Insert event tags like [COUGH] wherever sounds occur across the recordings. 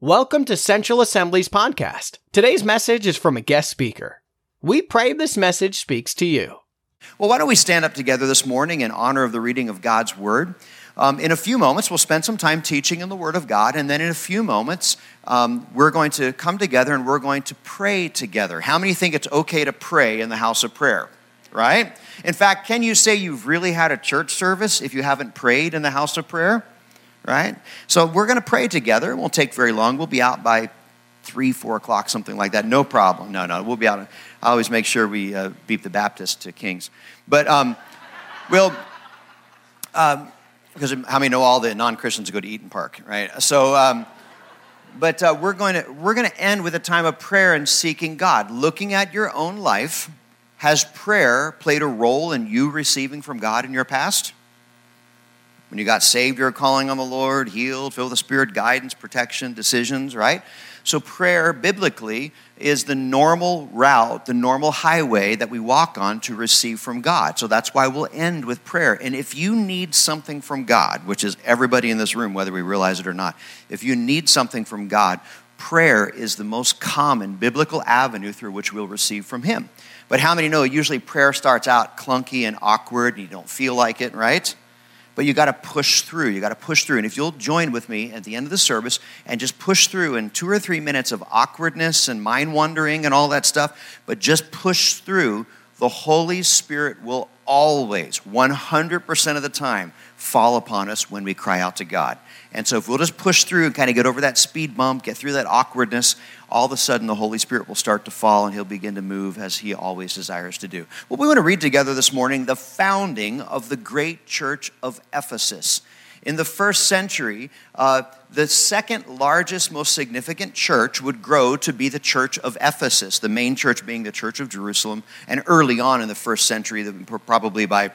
Welcome to Central Assembly's podcast. Today's message is from a guest speaker. We pray this message speaks to you. Well, why don't we stand up together this morning in honor of the reading of God's Word? Um, in a few moments, we'll spend some time teaching in the Word of God, and then in a few moments, um, we're going to come together and we're going to pray together. How many think it's okay to pray in the house of prayer? Right? In fact, can you say you've really had a church service if you haven't prayed in the house of prayer? Right? So we're going to pray together. It won't take very long. We'll be out by three, four o'clock, something like that. No problem. No, no, we'll be out. I always make sure we uh, beat the Baptist to Kings. But um, we'll, um, because how many know all the non-Christians go to Eat'n Park, right? So, um, but uh, we're going to we're going to end with a time of prayer and seeking God, looking at your own life. Has prayer played a role in you receiving from God in your past? When you got saved, you're calling on the Lord, healed, filled with the Spirit, guidance, protection, decisions, right? So, prayer biblically is the normal route, the normal highway that we walk on to receive from God. So, that's why we'll end with prayer. And if you need something from God, which is everybody in this room, whether we realize it or not, if you need something from God, prayer is the most common biblical avenue through which we'll receive from Him. But how many know usually prayer starts out clunky and awkward and you don't feel like it, right? But you got to push through. You got to push through. And if you'll join with me at the end of the service and just push through in two or three minutes of awkwardness and mind wandering and all that stuff, but just push through, the Holy Spirit will always, 100% of the time, fall upon us when we cry out to God. And so, if we'll just push through and kind of get over that speed bump, get through that awkwardness, all of a sudden the Holy Spirit will start to fall and he'll begin to move as he always desires to do. Well, we want to read together this morning the founding of the great church of Ephesus. In the first century, uh, the second largest, most significant church would grow to be the church of Ephesus, the main church being the church of Jerusalem. And early on in the first century, probably by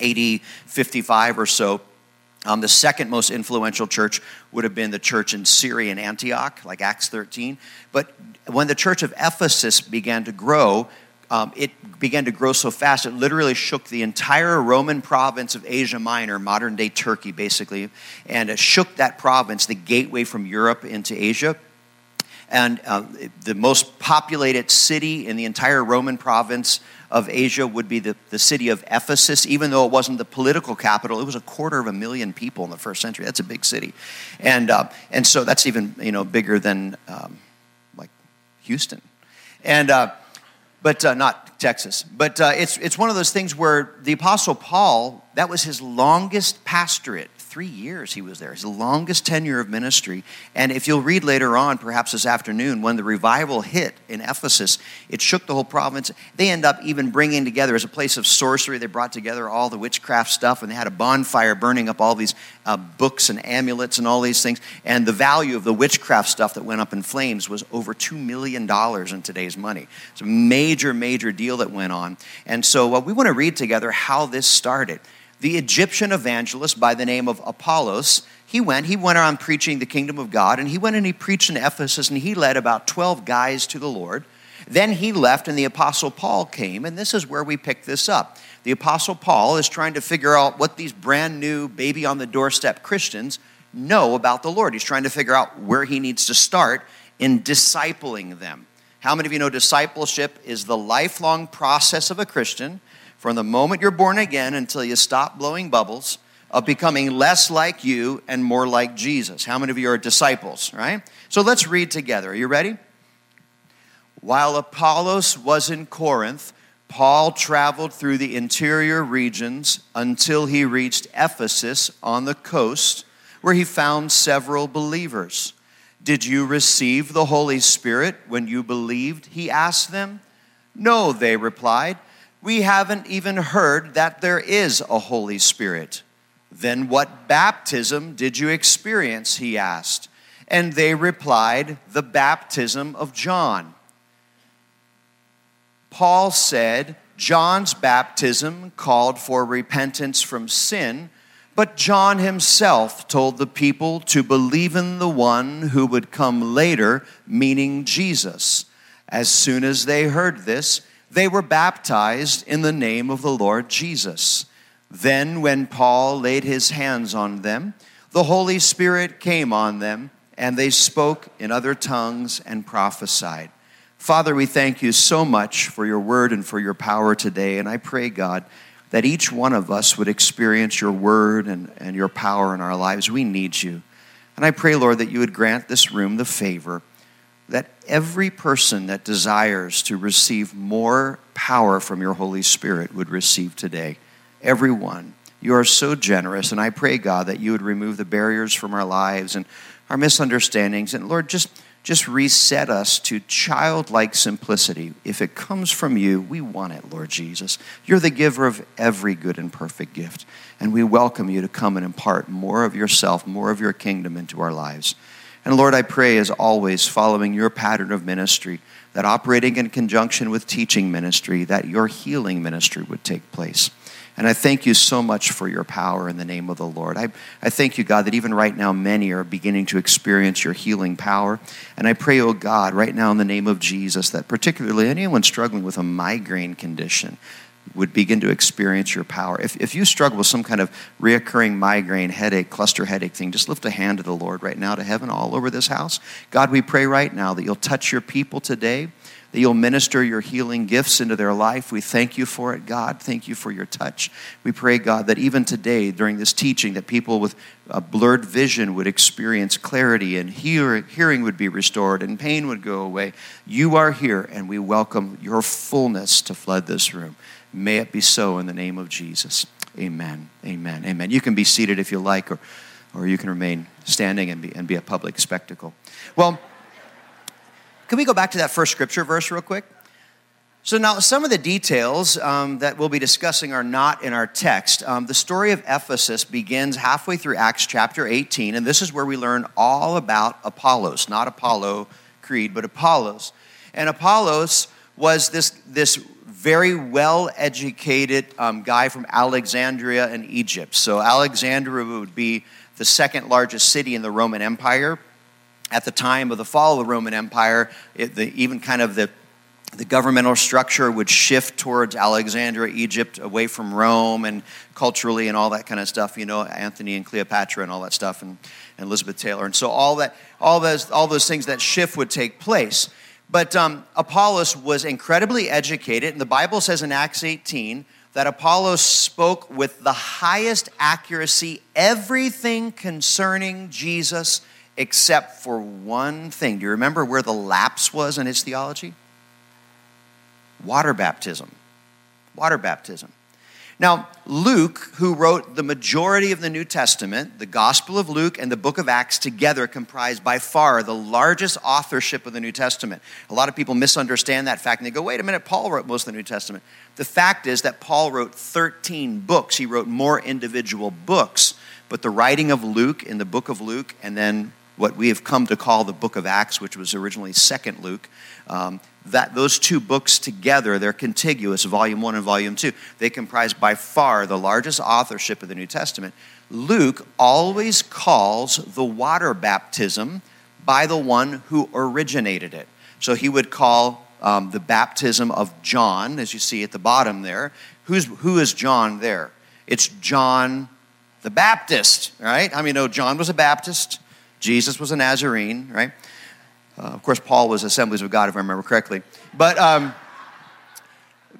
AD 55 or so, um, the second most influential church would have been the church in Syria and Antioch, like Acts 13. But when the church of Ephesus began to grow, um, it began to grow so fast it literally shook the entire Roman province of Asia Minor, modern day Turkey, basically, and it shook that province, the gateway from Europe into Asia. And uh, the most populated city in the entire Roman province of Asia would be the, the city of Ephesus. Even though it wasn't the political capital, it was a quarter of a million people in the first century. That's a big city. And, uh, and so that's even you know, bigger than um, like Houston. And, uh, but uh, not Texas. But uh, it's, it's one of those things where the Apostle Paul, that was his longest pastorate three years he was there, his longest tenure of ministry. And if you'll read later on, perhaps this afternoon, when the revival hit in Ephesus, it shook the whole province. They end up even bringing together, as a place of sorcery, they brought together all the witchcraft stuff and they had a bonfire burning up all these uh, books and amulets and all these things. And the value of the witchcraft stuff that went up in flames was over $2 million in today's money. It's a major, major deal that went on. And so uh, we want to read together how this started the Egyptian evangelist by the name of Apollos, he went, he went around preaching the kingdom of God, and he went and he preached in Ephesus, and he led about 12 guys to the Lord. Then he left, and the Apostle Paul came, and this is where we pick this up. The Apostle Paul is trying to figure out what these brand new, baby on the doorstep Christians know about the Lord. He's trying to figure out where he needs to start in discipling them. How many of you know discipleship is the lifelong process of a Christian? From the moment you're born again until you stop blowing bubbles of becoming less like you and more like Jesus. How many of you are disciples, right? So let's read together. Are you ready? While Apollos was in Corinth, Paul traveled through the interior regions until he reached Ephesus on the coast, where he found several believers. Did you receive the Holy Spirit when you believed? He asked them. No, they replied we haven't even heard that there is a Holy Spirit. Then what baptism did you experience? He asked. And they replied, The baptism of John. Paul said, John's baptism called for repentance from sin, but John himself told the people to believe in the one who would come later, meaning Jesus. As soon as they heard this, they were baptized in the name of the Lord Jesus. Then, when Paul laid his hands on them, the Holy Spirit came on them, and they spoke in other tongues and prophesied. Father, we thank you so much for your word and for your power today. And I pray, God, that each one of us would experience your word and, and your power in our lives. We need you. And I pray, Lord, that you would grant this room the favor that every person that desires to receive more power from your Holy Spirit would receive today. Everyone. You are so generous, and I pray, God, that you would remove the barriers from our lives and our misunderstandings. And Lord, just, just reset us to childlike simplicity. If it comes from you, we want it, Lord Jesus. You're the giver of every good and perfect gift. And we welcome you to come and impart more of yourself, more of your kingdom into our lives. And Lord, I pray, as always, following your pattern of ministry, that operating in conjunction with teaching ministry, that your healing ministry would take place. And I thank you so much for your power in the name of the Lord. I, I thank you, God, that even right now many are beginning to experience your healing power. And I pray, oh God, right now in the name of Jesus, that particularly anyone struggling with a migraine condition, would begin to experience your power. If, if you struggle with some kind of reoccurring migraine, headache, cluster headache thing, just lift a hand to the Lord right now to heaven all over this house. God, we pray right now that you'll touch your people today that you'll minister your healing gifts into their life. We thank you for it, God. Thank you for your touch. We pray, God, that even today during this teaching, that people with a blurred vision would experience clarity and hear, hearing would be restored and pain would go away. You are here, and we welcome your fullness to flood this room. May it be so in the name of Jesus. Amen. Amen. Amen. You can be seated if you like, or, or you can remain standing and be, and be a public spectacle. Well, can we go back to that first scripture verse real quick? So, now some of the details um, that we'll be discussing are not in our text. Um, the story of Ephesus begins halfway through Acts chapter 18, and this is where we learn all about Apollos, not Apollo Creed, but Apollos. And Apollos was this, this very well educated um, guy from Alexandria in Egypt. So, Alexandria would be the second largest city in the Roman Empire at the time of the fall of the Roman Empire, it, the, even kind of the, the governmental structure would shift towards Alexandria, Egypt, away from Rome, and culturally and all that kind of stuff. You know, Antony and Cleopatra and all that stuff, and, and Elizabeth Taylor, and so all that, all those, all those things, that shift would take place. But um, Apollos was incredibly educated, and the Bible says in Acts 18 that Apollos spoke with the highest accuracy everything concerning Jesus except for one thing. Do you remember where the lapse was in his theology? Water baptism. Water baptism. Now, Luke, who wrote the majority of the New Testament, the Gospel of Luke and the book of Acts together comprise by far the largest authorship of the New Testament. A lot of people misunderstand that fact and they go, wait a minute, Paul wrote most of the New Testament. The fact is that Paul wrote 13 books. He wrote more individual books, but the writing of Luke in the book of Luke and then what we have come to call the book of Acts, which was originally Second Luke. Um, that those two books together, they're contiguous, volume one and volume two. They comprise by far the largest authorship of the New Testament. Luke always calls the water baptism by the one who originated it. So he would call um, the baptism of John, as you see at the bottom there. Who's, who is John there? It's John the Baptist, right? I mean, know John was a Baptist? Jesus was a Nazarene, right? Uh, of course, Paul was Assemblies of God, if I remember correctly. But, um,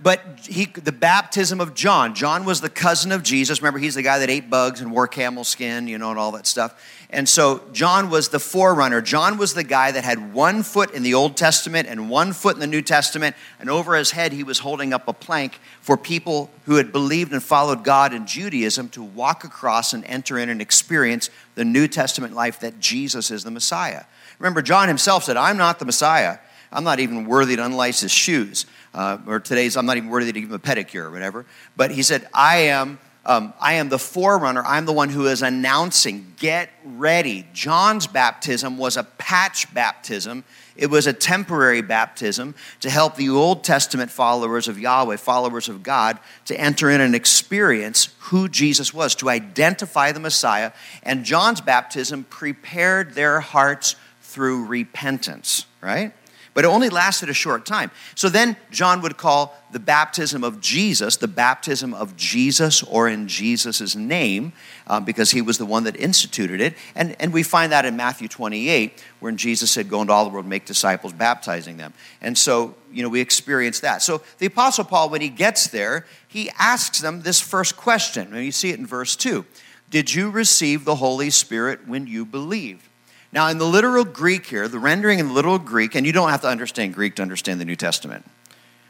but he, the baptism of John, John was the cousin of Jesus. Remember, he's the guy that ate bugs and wore camel skin, you know, and all that stuff. And so John was the forerunner. John was the guy that had one foot in the Old Testament and one foot in the New Testament. And over his head, he was holding up a plank for people who had believed and followed God in Judaism to walk across and enter in and experience the New Testament life that Jesus is the Messiah. Remember, John himself said, I'm not the Messiah. I'm not even worthy to unlace his shoes. Uh, or today's, I'm not even worthy to give him a pedicure or whatever. But he said, I am um, I am the forerunner. I'm the one who is announcing, get ready. John's baptism was a patch baptism. It was a temporary baptism to help the Old Testament followers of Yahweh, followers of God, to enter in and experience who Jesus was, to identify the Messiah. And John's baptism prepared their hearts through repentance, right? But it only lasted a short time. So then John would call the baptism of Jesus the baptism of Jesus or in Jesus' name uh, because he was the one that instituted it. And, and we find that in Matthew 28 when Jesus said, Go into all the world, make disciples, baptizing them. And so, you know, we experience that. So the Apostle Paul, when he gets there, he asks them this first question. And you see it in verse 2 Did you receive the Holy Spirit when you believed? Now, in the literal Greek here, the rendering in the literal Greek, and you don't have to understand Greek to understand the New Testament.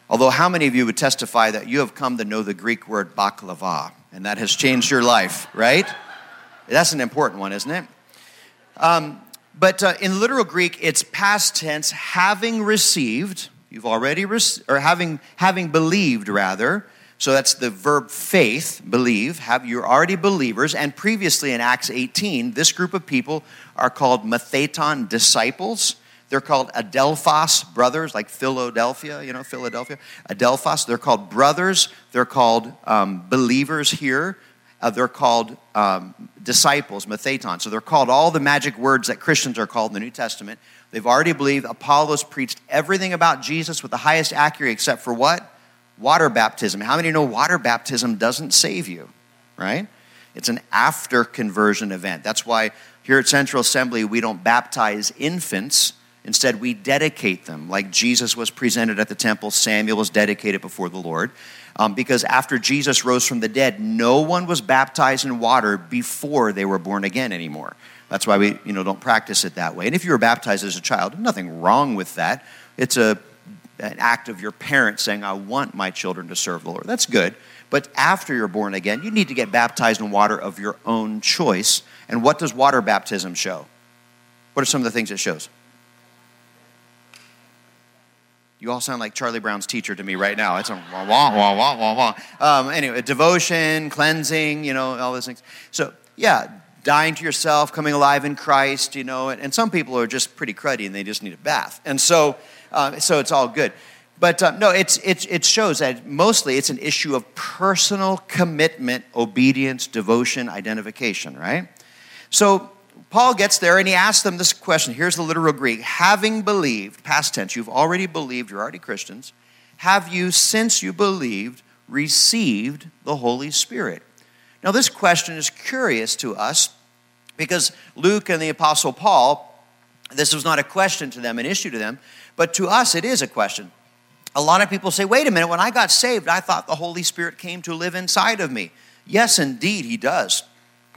Although, how many of you would testify that you have come to know the Greek word baklava, and that has changed your life, right? That's an important one, isn't it? Um, but uh, in literal Greek, it's past tense, having received, you've already, received, or having, having believed, rather, so that's the verb faith, believe. Have you're already believers. And previously in Acts 18, this group of people are called Matheton disciples. They're called Adelphos brothers, like Philadelphia, you know, Philadelphia. Adelphos, they're called brothers. They're called um, believers here. Uh, they're called um, disciples, Matheton. So they're called all the magic words that Christians are called in the New Testament. They've already believed. Apollos preached everything about Jesus with the highest accuracy, except for what? Water baptism. How many know water baptism doesn't save you, right? It's an after conversion event. That's why here at Central Assembly we don't baptize infants. Instead, we dedicate them. Like Jesus was presented at the temple, Samuel was dedicated before the Lord. Um, because after Jesus rose from the dead, no one was baptized in water before they were born again anymore. That's why we you know, don't practice it that way. And if you were baptized as a child, nothing wrong with that. It's a an act of your parents saying, I want my children to serve the Lord. That's good. But after you're born again, you need to get baptized in water of your own choice. And what does water baptism show? What are some of the things it shows? You all sound like Charlie Brown's teacher to me right now. It's a wah, wah, wah, wah, wah, wah. Um, anyway, devotion, cleansing, you know, all those things. So, yeah, dying to yourself, coming alive in Christ, you know, and, and some people are just pretty cruddy and they just need a bath. And so, uh, so it's all good. But uh, no, it's, it's, it shows that mostly it's an issue of personal commitment, obedience, devotion, identification, right? So Paul gets there and he asks them this question. Here's the literal Greek having believed, past tense, you've already believed, you're already Christians. Have you, since you believed, received the Holy Spirit? Now, this question is curious to us because Luke and the Apostle Paul, this was not a question to them, an issue to them, but to us, it is a question. A lot of people say, wait a minute, when I got saved, I thought the Holy Spirit came to live inside of me. Yes, indeed, He does.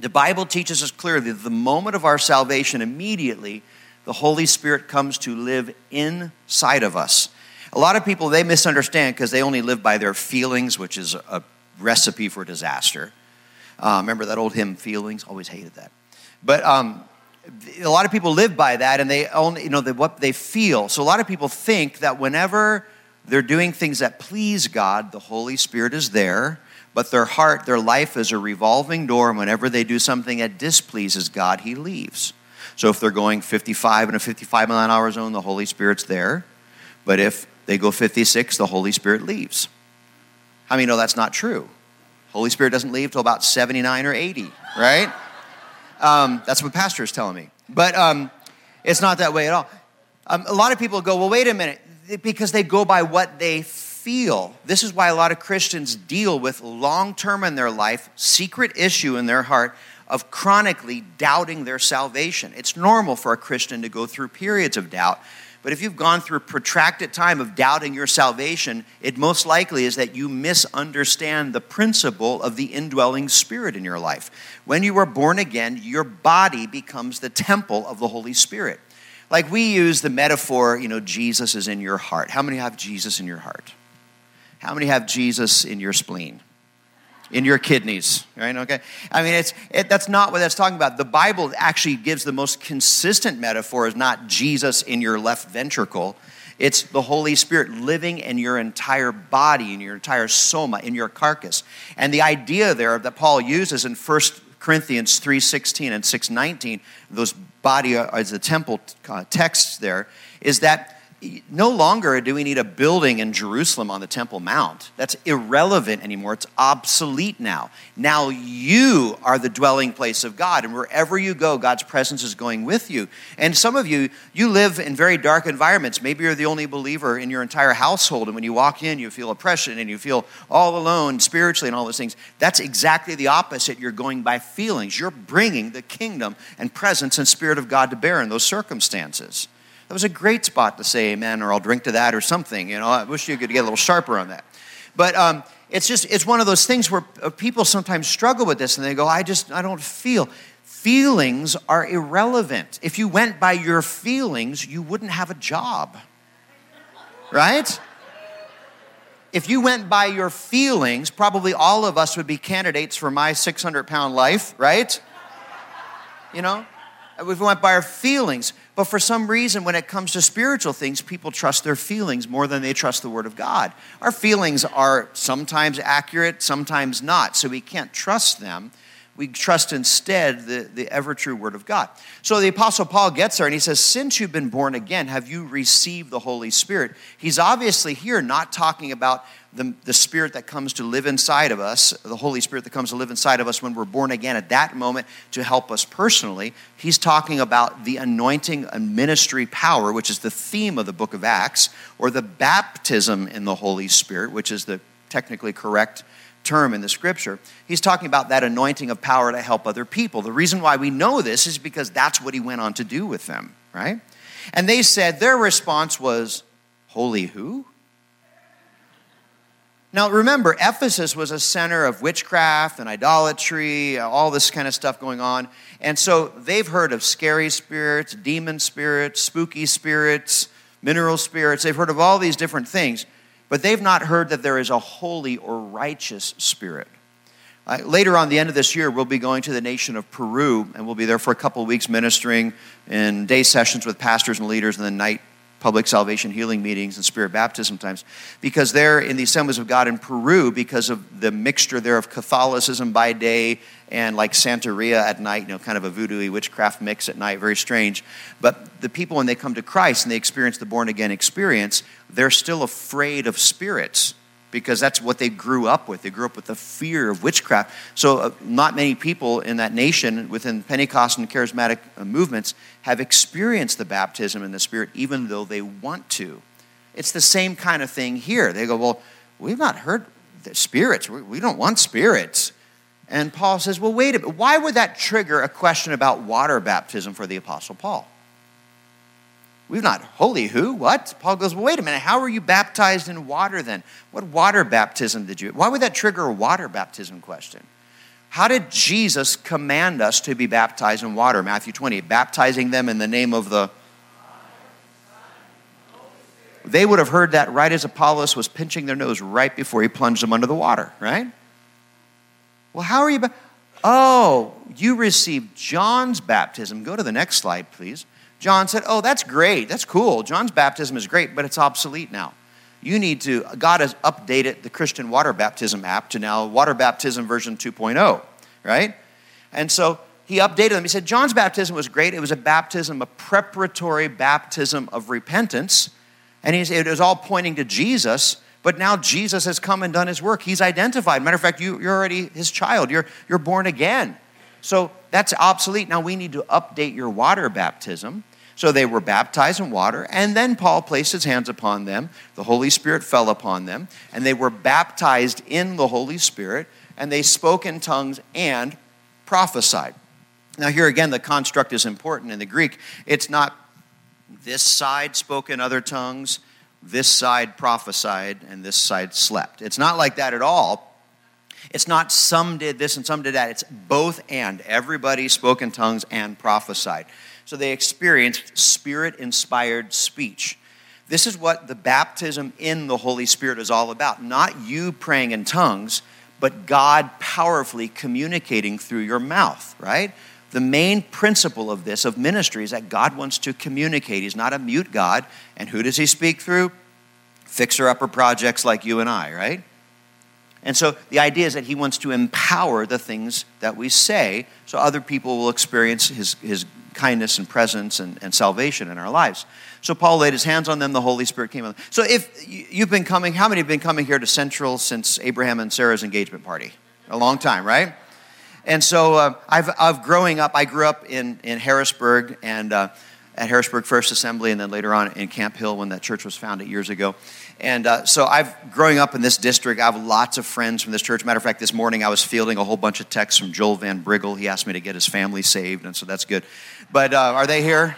The Bible teaches us clearly that the moment of our salvation, immediately, the Holy Spirit comes to live inside of us. A lot of people, they misunderstand because they only live by their feelings, which is a recipe for disaster. Uh, remember that old hymn, Feelings? Always hated that. But um, a lot of people live by that and they only, you know, what they feel. So a lot of people think that whenever they're doing things that please God, the Holy Spirit is there, but their heart, their life is a revolving door, and whenever they do something that displeases God, He leaves. So if they're going 55 in a 55 mile an hour zone, the Holy Spirit's there. But if they go 56, the Holy Spirit leaves. How many know that's not true? Holy Spirit doesn't leave till about 79 or 80, right? Um, that's what pastor is telling me. But um, it's not that way at all. Um, a lot of people go, well, wait a minute, because they go by what they feel. This is why a lot of Christians deal with long term in their life, secret issue in their heart of chronically doubting their salvation. It's normal for a Christian to go through periods of doubt but if you've gone through a protracted time of doubting your salvation, it most likely is that you misunderstand the principle of the indwelling spirit in your life. When you are born again, your body becomes the temple of the Holy Spirit. Like we use the metaphor, you know, Jesus is in your heart. How many have Jesus in your heart? How many have Jesus in your spleen? In your kidneys, right? Okay. I mean, it's it, that's not what that's talking about. The Bible actually gives the most consistent metaphor is not Jesus in your left ventricle. It's the Holy Spirit living in your entire body, in your entire soma, in your carcass. And the idea there that Paul uses in 1 Corinthians 3.16 and 6.19, those body as the temple uh, texts there, is that no longer do we need a building in Jerusalem on the Temple Mount. That's irrelevant anymore. It's obsolete now. Now you are the dwelling place of God, and wherever you go, God's presence is going with you. And some of you, you live in very dark environments. Maybe you're the only believer in your entire household, and when you walk in, you feel oppression and you feel all alone spiritually and all those things. That's exactly the opposite. You're going by feelings. You're bringing the kingdom and presence and spirit of God to bear in those circumstances. That was a great spot to say amen or I'll drink to that or something. You know, I wish you could get a little sharper on that. But um, it's just, it's one of those things where uh, people sometimes struggle with this and they go, I just, I don't feel. Feelings are irrelevant. If you went by your feelings, you wouldn't have a job. Right? If you went by your feelings, probably all of us would be candidates for my 600 pound life, right? You know? We went by our feelings. But for some reason, when it comes to spiritual things, people trust their feelings more than they trust the Word of God. Our feelings are sometimes accurate, sometimes not, so we can't trust them. We trust instead the, the ever true Word of God. So the Apostle Paul gets there and he says, Since you've been born again, have you received the Holy Spirit? He's obviously here not talking about the, the Spirit that comes to live inside of us, the Holy Spirit that comes to live inside of us when we're born again at that moment to help us personally. He's talking about the anointing and ministry power, which is the theme of the book of Acts, or the baptism in the Holy Spirit, which is the technically correct term in the scripture. He's talking about that anointing of power to help other people. The reason why we know this is because that's what he went on to do with them, right? And they said, their response was, Holy who? Now, remember, Ephesus was a center of witchcraft and idolatry, all this kind of stuff going on. And so they've heard of scary spirits, demon spirits, spooky spirits, mineral spirits. They've heard of all these different things, but they've not heard that there is a holy or righteous spirit. Uh, later on, the end of this year, we'll be going to the nation of Peru, and we'll be there for a couple of weeks ministering in day sessions with pastors and leaders, and then night public salvation healing meetings and spirit baptism times because they're in the assemblies of god in peru because of the mixture there of catholicism by day and like santeria at night you know kind of a voodoo witchcraft mix at night very strange. But the people when they come to christ and they experience the born again experience they're still afraid of spirits because that's what they grew up with. They grew up with the fear of witchcraft. So, uh, not many people in that nation within Pentecost and charismatic uh, movements have experienced the baptism in the Spirit, even though they want to. It's the same kind of thing here. They go, Well, we've not heard the spirits, we, we don't want spirits. And Paul says, Well, wait a minute. Why would that trigger a question about water baptism for the Apostle Paul? We've not, holy who? What? Paul goes, well, wait a minute. How were you baptized in water then? What water baptism did you? Why would that trigger a water baptism question? How did Jesus command us to be baptized in water? Matthew 20, baptizing them in the name of the. They would have heard that right as Apollos was pinching their nose right before he plunged them under the water, right? Well, how are you? Ba- oh, you received John's baptism. Go to the next slide, please. John said, Oh, that's great. That's cool. John's baptism is great, but it's obsolete now. You need to, God has updated the Christian water baptism app to now water baptism version 2.0, right? And so he updated them. He said, John's baptism was great. It was a baptism, a preparatory baptism of repentance. And he said it was all pointing to Jesus, but now Jesus has come and done his work. He's identified. Matter of fact, you, you're already his child. You're, you're born again. So that's obsolete. Now we need to update your water baptism so they were baptized in water, and then Paul placed his hands upon them. The Holy Spirit fell upon them, and they were baptized in the Holy Spirit, and they spoke in tongues and prophesied. Now, here again, the construct is important in the Greek. It's not this side spoke in other tongues, this side prophesied, and this side slept. It's not like that at all. It's not some did this and some did that. It's both and. Everybody spoke in tongues and prophesied. So they experienced spirit inspired speech. This is what the baptism in the Holy Spirit is all about. Not you praying in tongues, but God powerfully communicating through your mouth, right? The main principle of this, of ministry, is that God wants to communicate. He's not a mute God. And who does He speak through? Fixer upper projects like you and I, right? And so the idea is that He wants to empower the things that we say so other people will experience His, his kindness and presence and, and salvation in our lives. So Paul laid his hands on them, the Holy Spirit came on them. So if you've been coming, how many have been coming here to Central since Abraham and Sarah's engagement party? A long time, right? And so uh, I've, I've growing up, I grew up in, in Harrisburg and uh, at Harrisburg First Assembly and then later on in Camp Hill when that church was founded years ago. And uh, so I've growing up in this district, I have lots of friends from this church. Matter of fact, this morning I was fielding a whole bunch of texts from Joel Van Briggle. He asked me to get his family saved, and so that's good. But uh, are they here?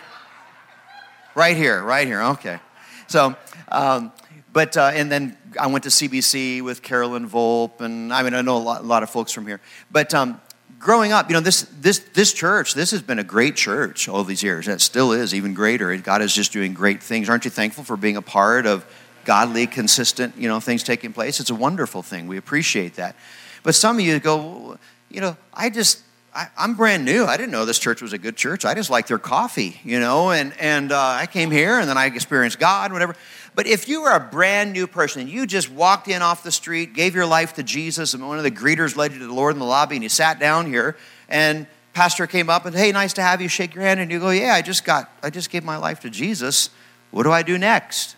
Right here, right here. Okay. So, um, but uh, and then I went to CBC with Carolyn Volpe, and I mean I know a lot, a lot of folks from here. But um, growing up, you know this this this church, this has been a great church all these years. and It still is even greater. God is just doing great things. Aren't you thankful for being a part of godly, consistent, you know, things taking place? It's a wonderful thing. We appreciate that. But some of you go, you know, I just I, am brand new. I didn't know this church was a good church. I just like their coffee, you know, and, and uh, I came here and then I experienced God, whatever. But if you were a brand new person and you just walked in off the street, gave your life to Jesus, and one of the greeters led you to the Lord in the lobby, and you sat down here, and pastor came up and, hey, nice to have you, shake your hand, and you go, yeah, I just got, I just gave my life to Jesus. What do I do next?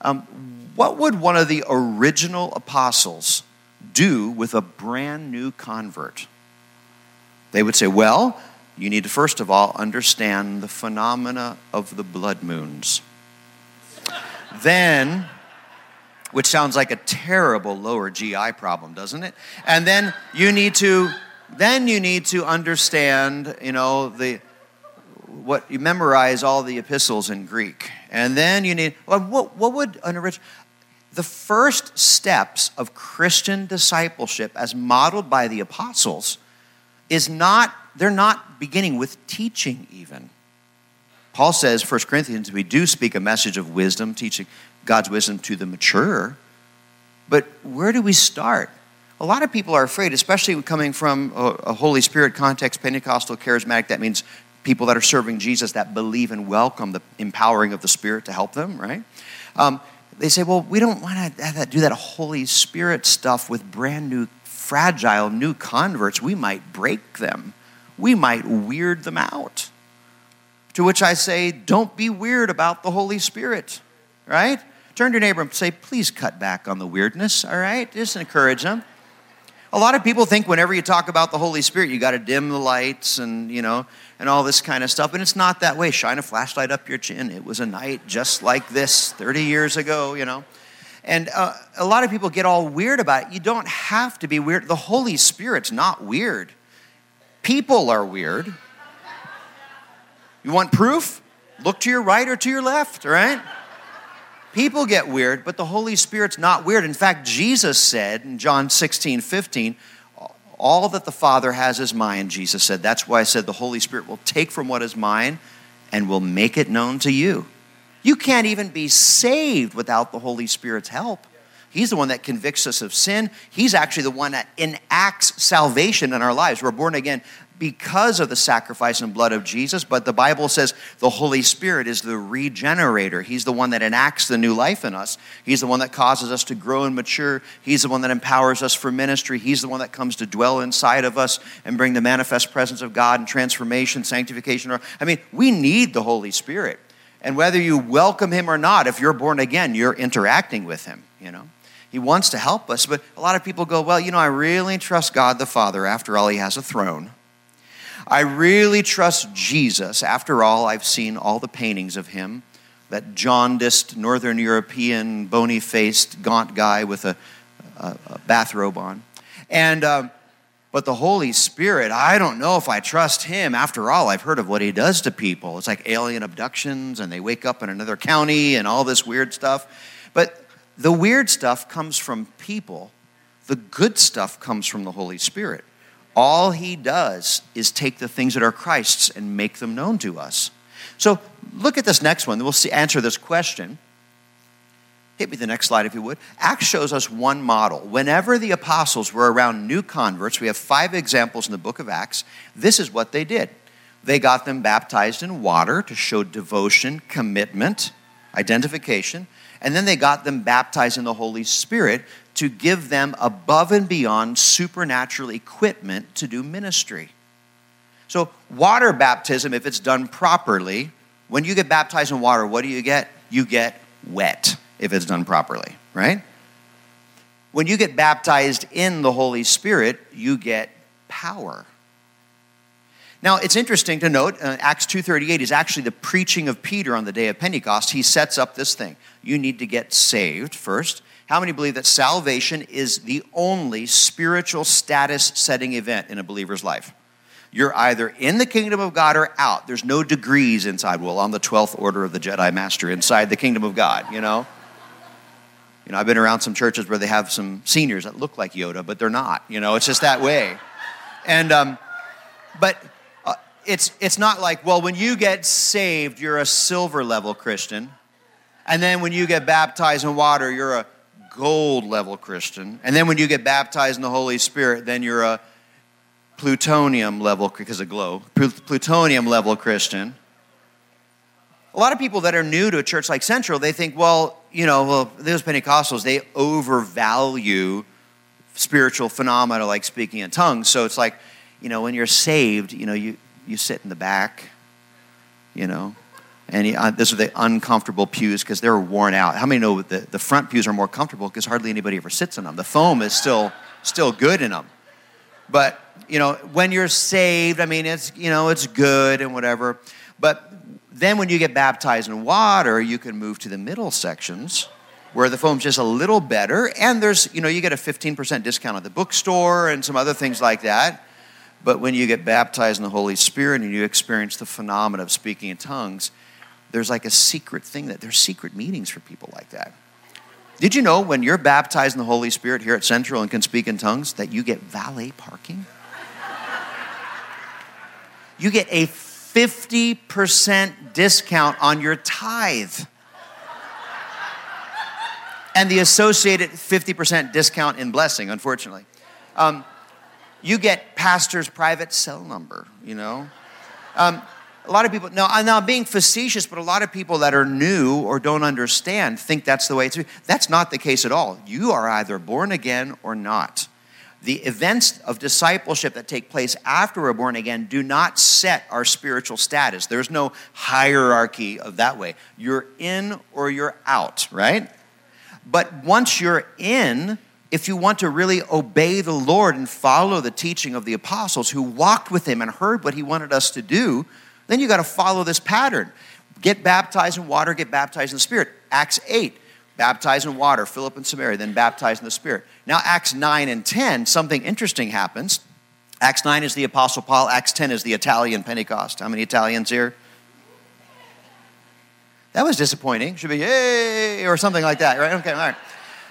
Um, what would one of the original apostles do with a brand new convert? They would say, well, you need to first of all understand the phenomena of the blood moons. then, which sounds like a terrible lower GI problem, doesn't it? And then you need to then you need to understand, you know, the what you memorize all the epistles in Greek. And then you need well, what, what would an original the first steps of Christian discipleship as modeled by the apostles is not, they're not beginning with teaching even. Paul says, 1 Corinthians, we do speak a message of wisdom, teaching God's wisdom to the mature. But where do we start? A lot of people are afraid, especially coming from a, Holy Spirit context, Pentecostal, charismatic. That means people that are serving Jesus that believe and welcome the empowering of the Spirit to help them, right? Um, they say, well, we don't want to do that Holy Spirit stuff with brand new fragile new converts, we might break them. We might weird them out. To which I say, don't be weird about the Holy Spirit, right? Turn to your neighbor and say, please cut back on the weirdness, all right? Just encourage them. A lot of people think whenever you talk about the Holy Spirit, you got to dim the lights and, you know, and all this kind of stuff. And it's not that way. Shine a flashlight up your chin. It was a night just like this 30 years ago, you know. And uh, a lot of people get all weird about it. You don't have to be weird. The Holy Spirit's not weird. People are weird. You want proof? Look to your right or to your left, right? People get weird, but the Holy Spirit's not weird. In fact, Jesus said in John 16, 15, all that the Father has is mine, Jesus said. That's why I said the Holy Spirit will take from what is mine and will make it known to you. You can't even be saved without the Holy Spirit's help. He's the one that convicts us of sin. He's actually the one that enacts salvation in our lives. We're born again because of the sacrifice and blood of Jesus, but the Bible says the Holy Spirit is the regenerator. He's the one that enacts the new life in us. He's the one that causes us to grow and mature. He's the one that empowers us for ministry. He's the one that comes to dwell inside of us and bring the manifest presence of God and transformation, sanctification. I mean, we need the Holy Spirit. And whether you welcome him or not, if you're born again, you're interacting with him, you know. He wants to help us, but a lot of people go, well, you know, I really trust God the Father. After all, he has a throne. I really trust Jesus. After all, I've seen all the paintings of him. That jaundiced, Northern European, bony faced, gaunt guy with a, a, a bathrobe on. And um, but the Holy Spirit, I don't know if I trust him. After all, I've heard of what he does to people. It's like alien abductions, and they wake up in another county and all this weird stuff. But the weird stuff comes from people, the good stuff comes from the Holy Spirit. All he does is take the things that are Christ's and make them known to us. So look at this next one. We'll see, answer this question. Hit me the next slide if you would. Acts shows us one model. Whenever the apostles were around new converts, we have five examples in the book of Acts. This is what they did they got them baptized in water to show devotion, commitment, identification, and then they got them baptized in the Holy Spirit to give them above and beyond supernatural equipment to do ministry. So, water baptism, if it's done properly, when you get baptized in water, what do you get? You get wet if it's done properly, right? When you get baptized in the Holy Spirit, you get power. Now, it's interesting to note, uh, Acts 2.38 is actually the preaching of Peter on the day of Pentecost. He sets up this thing. You need to get saved first. How many believe that salvation is the only spiritual status setting event in a believer's life? You're either in the kingdom of God or out. There's no degrees inside. Well, I'm the 12th order of the Jedi Master inside the kingdom of God, you know? You know, I've been around some churches where they have some seniors that look like Yoda, but they're not. You know, it's just that way. And, um, but it's, it's not like, well, when you get saved, you're a silver level Christian. And then when you get baptized in water, you're a gold level Christian. And then when you get baptized in the Holy Spirit, then you're a plutonium level, because of glow, plutonium level Christian. A lot of people that are new to a church like Central, they think, well, you know, well, those Pentecostals, they overvalue spiritual phenomena like speaking in tongues. So it's like, you know, when you're saved, you know, you, you sit in the back, you know, and he, uh, this are the uncomfortable pews because they're worn out. How many know the, the front pews are more comfortable because hardly anybody ever sits in them? The foam is still, still good in them. But, you know, when you're saved, I mean, it's, you know, it's good and whatever. But then when you get baptized in water, you can move to the middle sections where the foam's just a little better. And there's, you know, you get a 15% discount at the bookstore and some other things like that. But when you get baptized in the Holy Spirit and you experience the phenomenon of speaking in tongues, there's like a secret thing that there's secret meetings for people like that. Did you know when you're baptized in the Holy Spirit here at Central and can speak in tongues that you get valet parking? You get a 50% discount on your tithe. And the associated 50% discount in blessing, unfortunately. Um, you get pastor's private cell number, you know. Um, a lot of people, now, I'm not being facetious, but a lot of people that are new or don't understand think that's the way it's. That's not the case at all. You are either born again or not the events of discipleship that take place after we're born again do not set our spiritual status. There's no hierarchy of that way. You're in or you're out, right? But once you're in, if you want to really obey the Lord and follow the teaching of the apostles who walked with him and heard what he wanted us to do, then you got to follow this pattern. Get baptized in water, get baptized in the Spirit. Acts 8 baptized in water, Philip and Samaria, then baptized in the Spirit. Now, Acts 9 and 10, something interesting happens. Acts 9 is the Apostle Paul, Acts 10 is the Italian Pentecost. How many Italians here? That was disappointing. Should be yay or something like that, right? Okay, all right.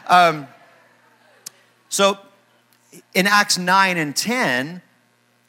Um, so in Acts 9 and 10,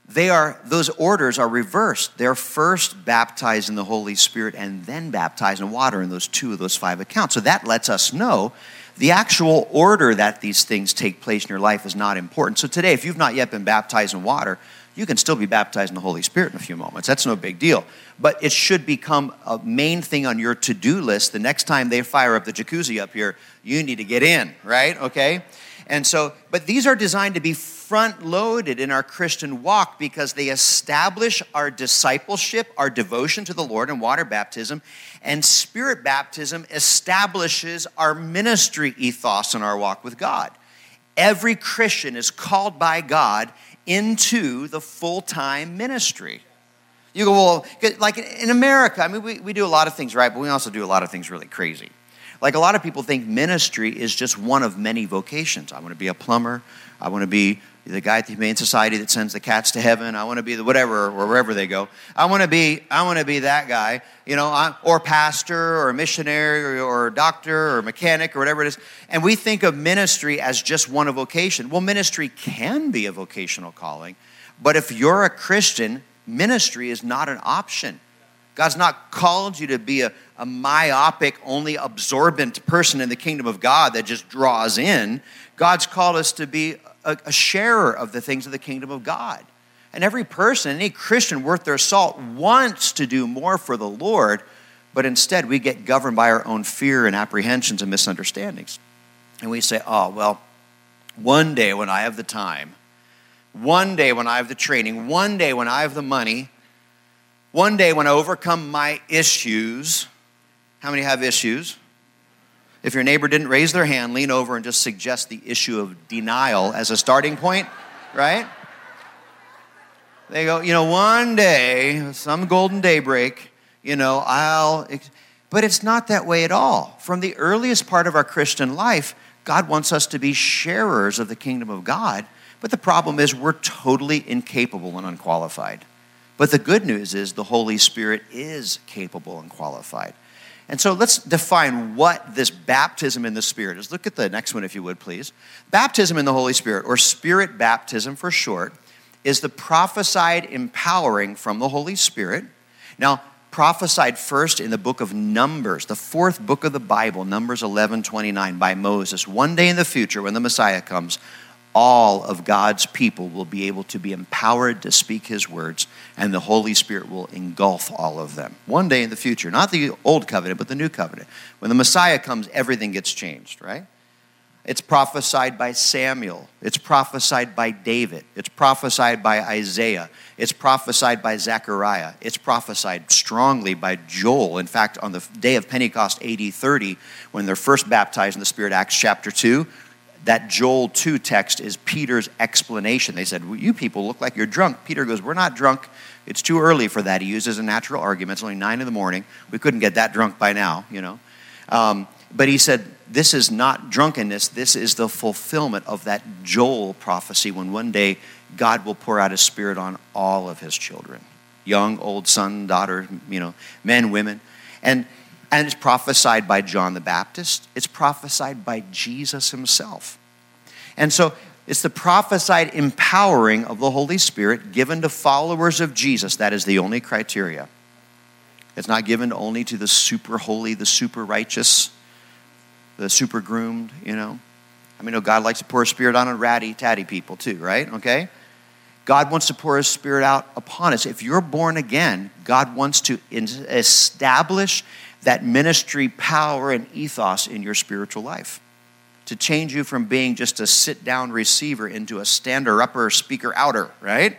they are those orders are reversed. They're first baptized in the holy spirit and then baptized in water in those two of those five accounts. So that lets us know the actual order that these things take place in your life is not important. So today if you've not yet been baptized in water you can still be baptized in the holy spirit in a few moments. That's no big deal. But it should become a main thing on your to-do list the next time they fire up the jacuzzi up here. You need to get in right? Okay and so but these are designed to be front loaded in our Christian walk because they establish our discipleship, our devotion to the Lord in water baptism, and spirit baptism establishes our ministry ethos in our walk with God. Every Christian is called by God into the full time ministry. You go, well, like in America, I mean, we, we do a lot of things right, but we also do a lot of things really crazy. Like a lot of people think ministry is just one of many vocations. I want to be a plumber. I want to be the guy at the Humane Society that sends the cats to heaven. I want to be the whatever, or wherever they go. I want to be, I want to be that guy, you know, or pastor, or missionary, or, or doctor, or mechanic, or whatever it is. And we think of ministry as just one of vocation. Well, ministry can be a vocational calling, but if you're a Christian, ministry is not an option. God's not called you to be a, a myopic, only absorbent person in the kingdom of God that just draws in. God's called us to be a, a sharer of the things of the kingdom of God. And every person, any Christian worth their salt, wants to do more for the Lord, but instead we get governed by our own fear and apprehensions and misunderstandings. And we say, oh, well, one day when I have the time, one day when I have the training, one day when I have the money, one day when I overcome my issues. How many have issues? If your neighbor didn't raise their hand, lean over and just suggest the issue of denial as a starting point, right? They go, you know, one day, some golden daybreak, you know, I'll. But it's not that way at all. From the earliest part of our Christian life, God wants us to be sharers of the kingdom of God. But the problem is, we're totally incapable and unqualified. But the good news is, the Holy Spirit is capable and qualified. And so let's define what this baptism in the Spirit is. Look at the next one, if you would, please. Baptism in the Holy Spirit, or Spirit baptism for short, is the prophesied empowering from the Holy Spirit. Now, prophesied first in the book of Numbers, the fourth book of the Bible, Numbers 11 29, by Moses. One day in the future, when the Messiah comes, all of God's people will be able to be empowered to speak his words, and the Holy Spirit will engulf all of them. One day in the future, not the old covenant, but the new covenant. When the Messiah comes, everything gets changed, right? It's prophesied by Samuel. It's prophesied by David. It's prophesied by Isaiah. It's prophesied by Zechariah. It's prophesied strongly by Joel. In fact, on the day of Pentecost AD 30, when they're first baptized in the Spirit, Acts chapter 2, that Joel 2 text is Peter's explanation. They said, well, You people look like you're drunk. Peter goes, We're not drunk. It's too early for that. He uses a natural argument. It's only nine in the morning. We couldn't get that drunk by now, you know. Um, but he said, This is not drunkenness. This is the fulfillment of that Joel prophecy when one day God will pour out his spirit on all of his children young, old, son, daughter, you know, men, women. And and it's prophesied by John the Baptist, it's prophesied by Jesus himself. And so it's the prophesied empowering of the Holy Spirit given to followers of Jesus. That is the only criteria. It's not given only to the super holy, the super righteous, the super groomed, you know. I mean, God likes to pour his spirit on ratty, tatty people too, right? Okay? God wants to pour his spirit out upon us. If you're born again, God wants to establish that ministry power and ethos in your spiritual life. To change you from being just a sit down receiver into a stander upper, speaker outer, right?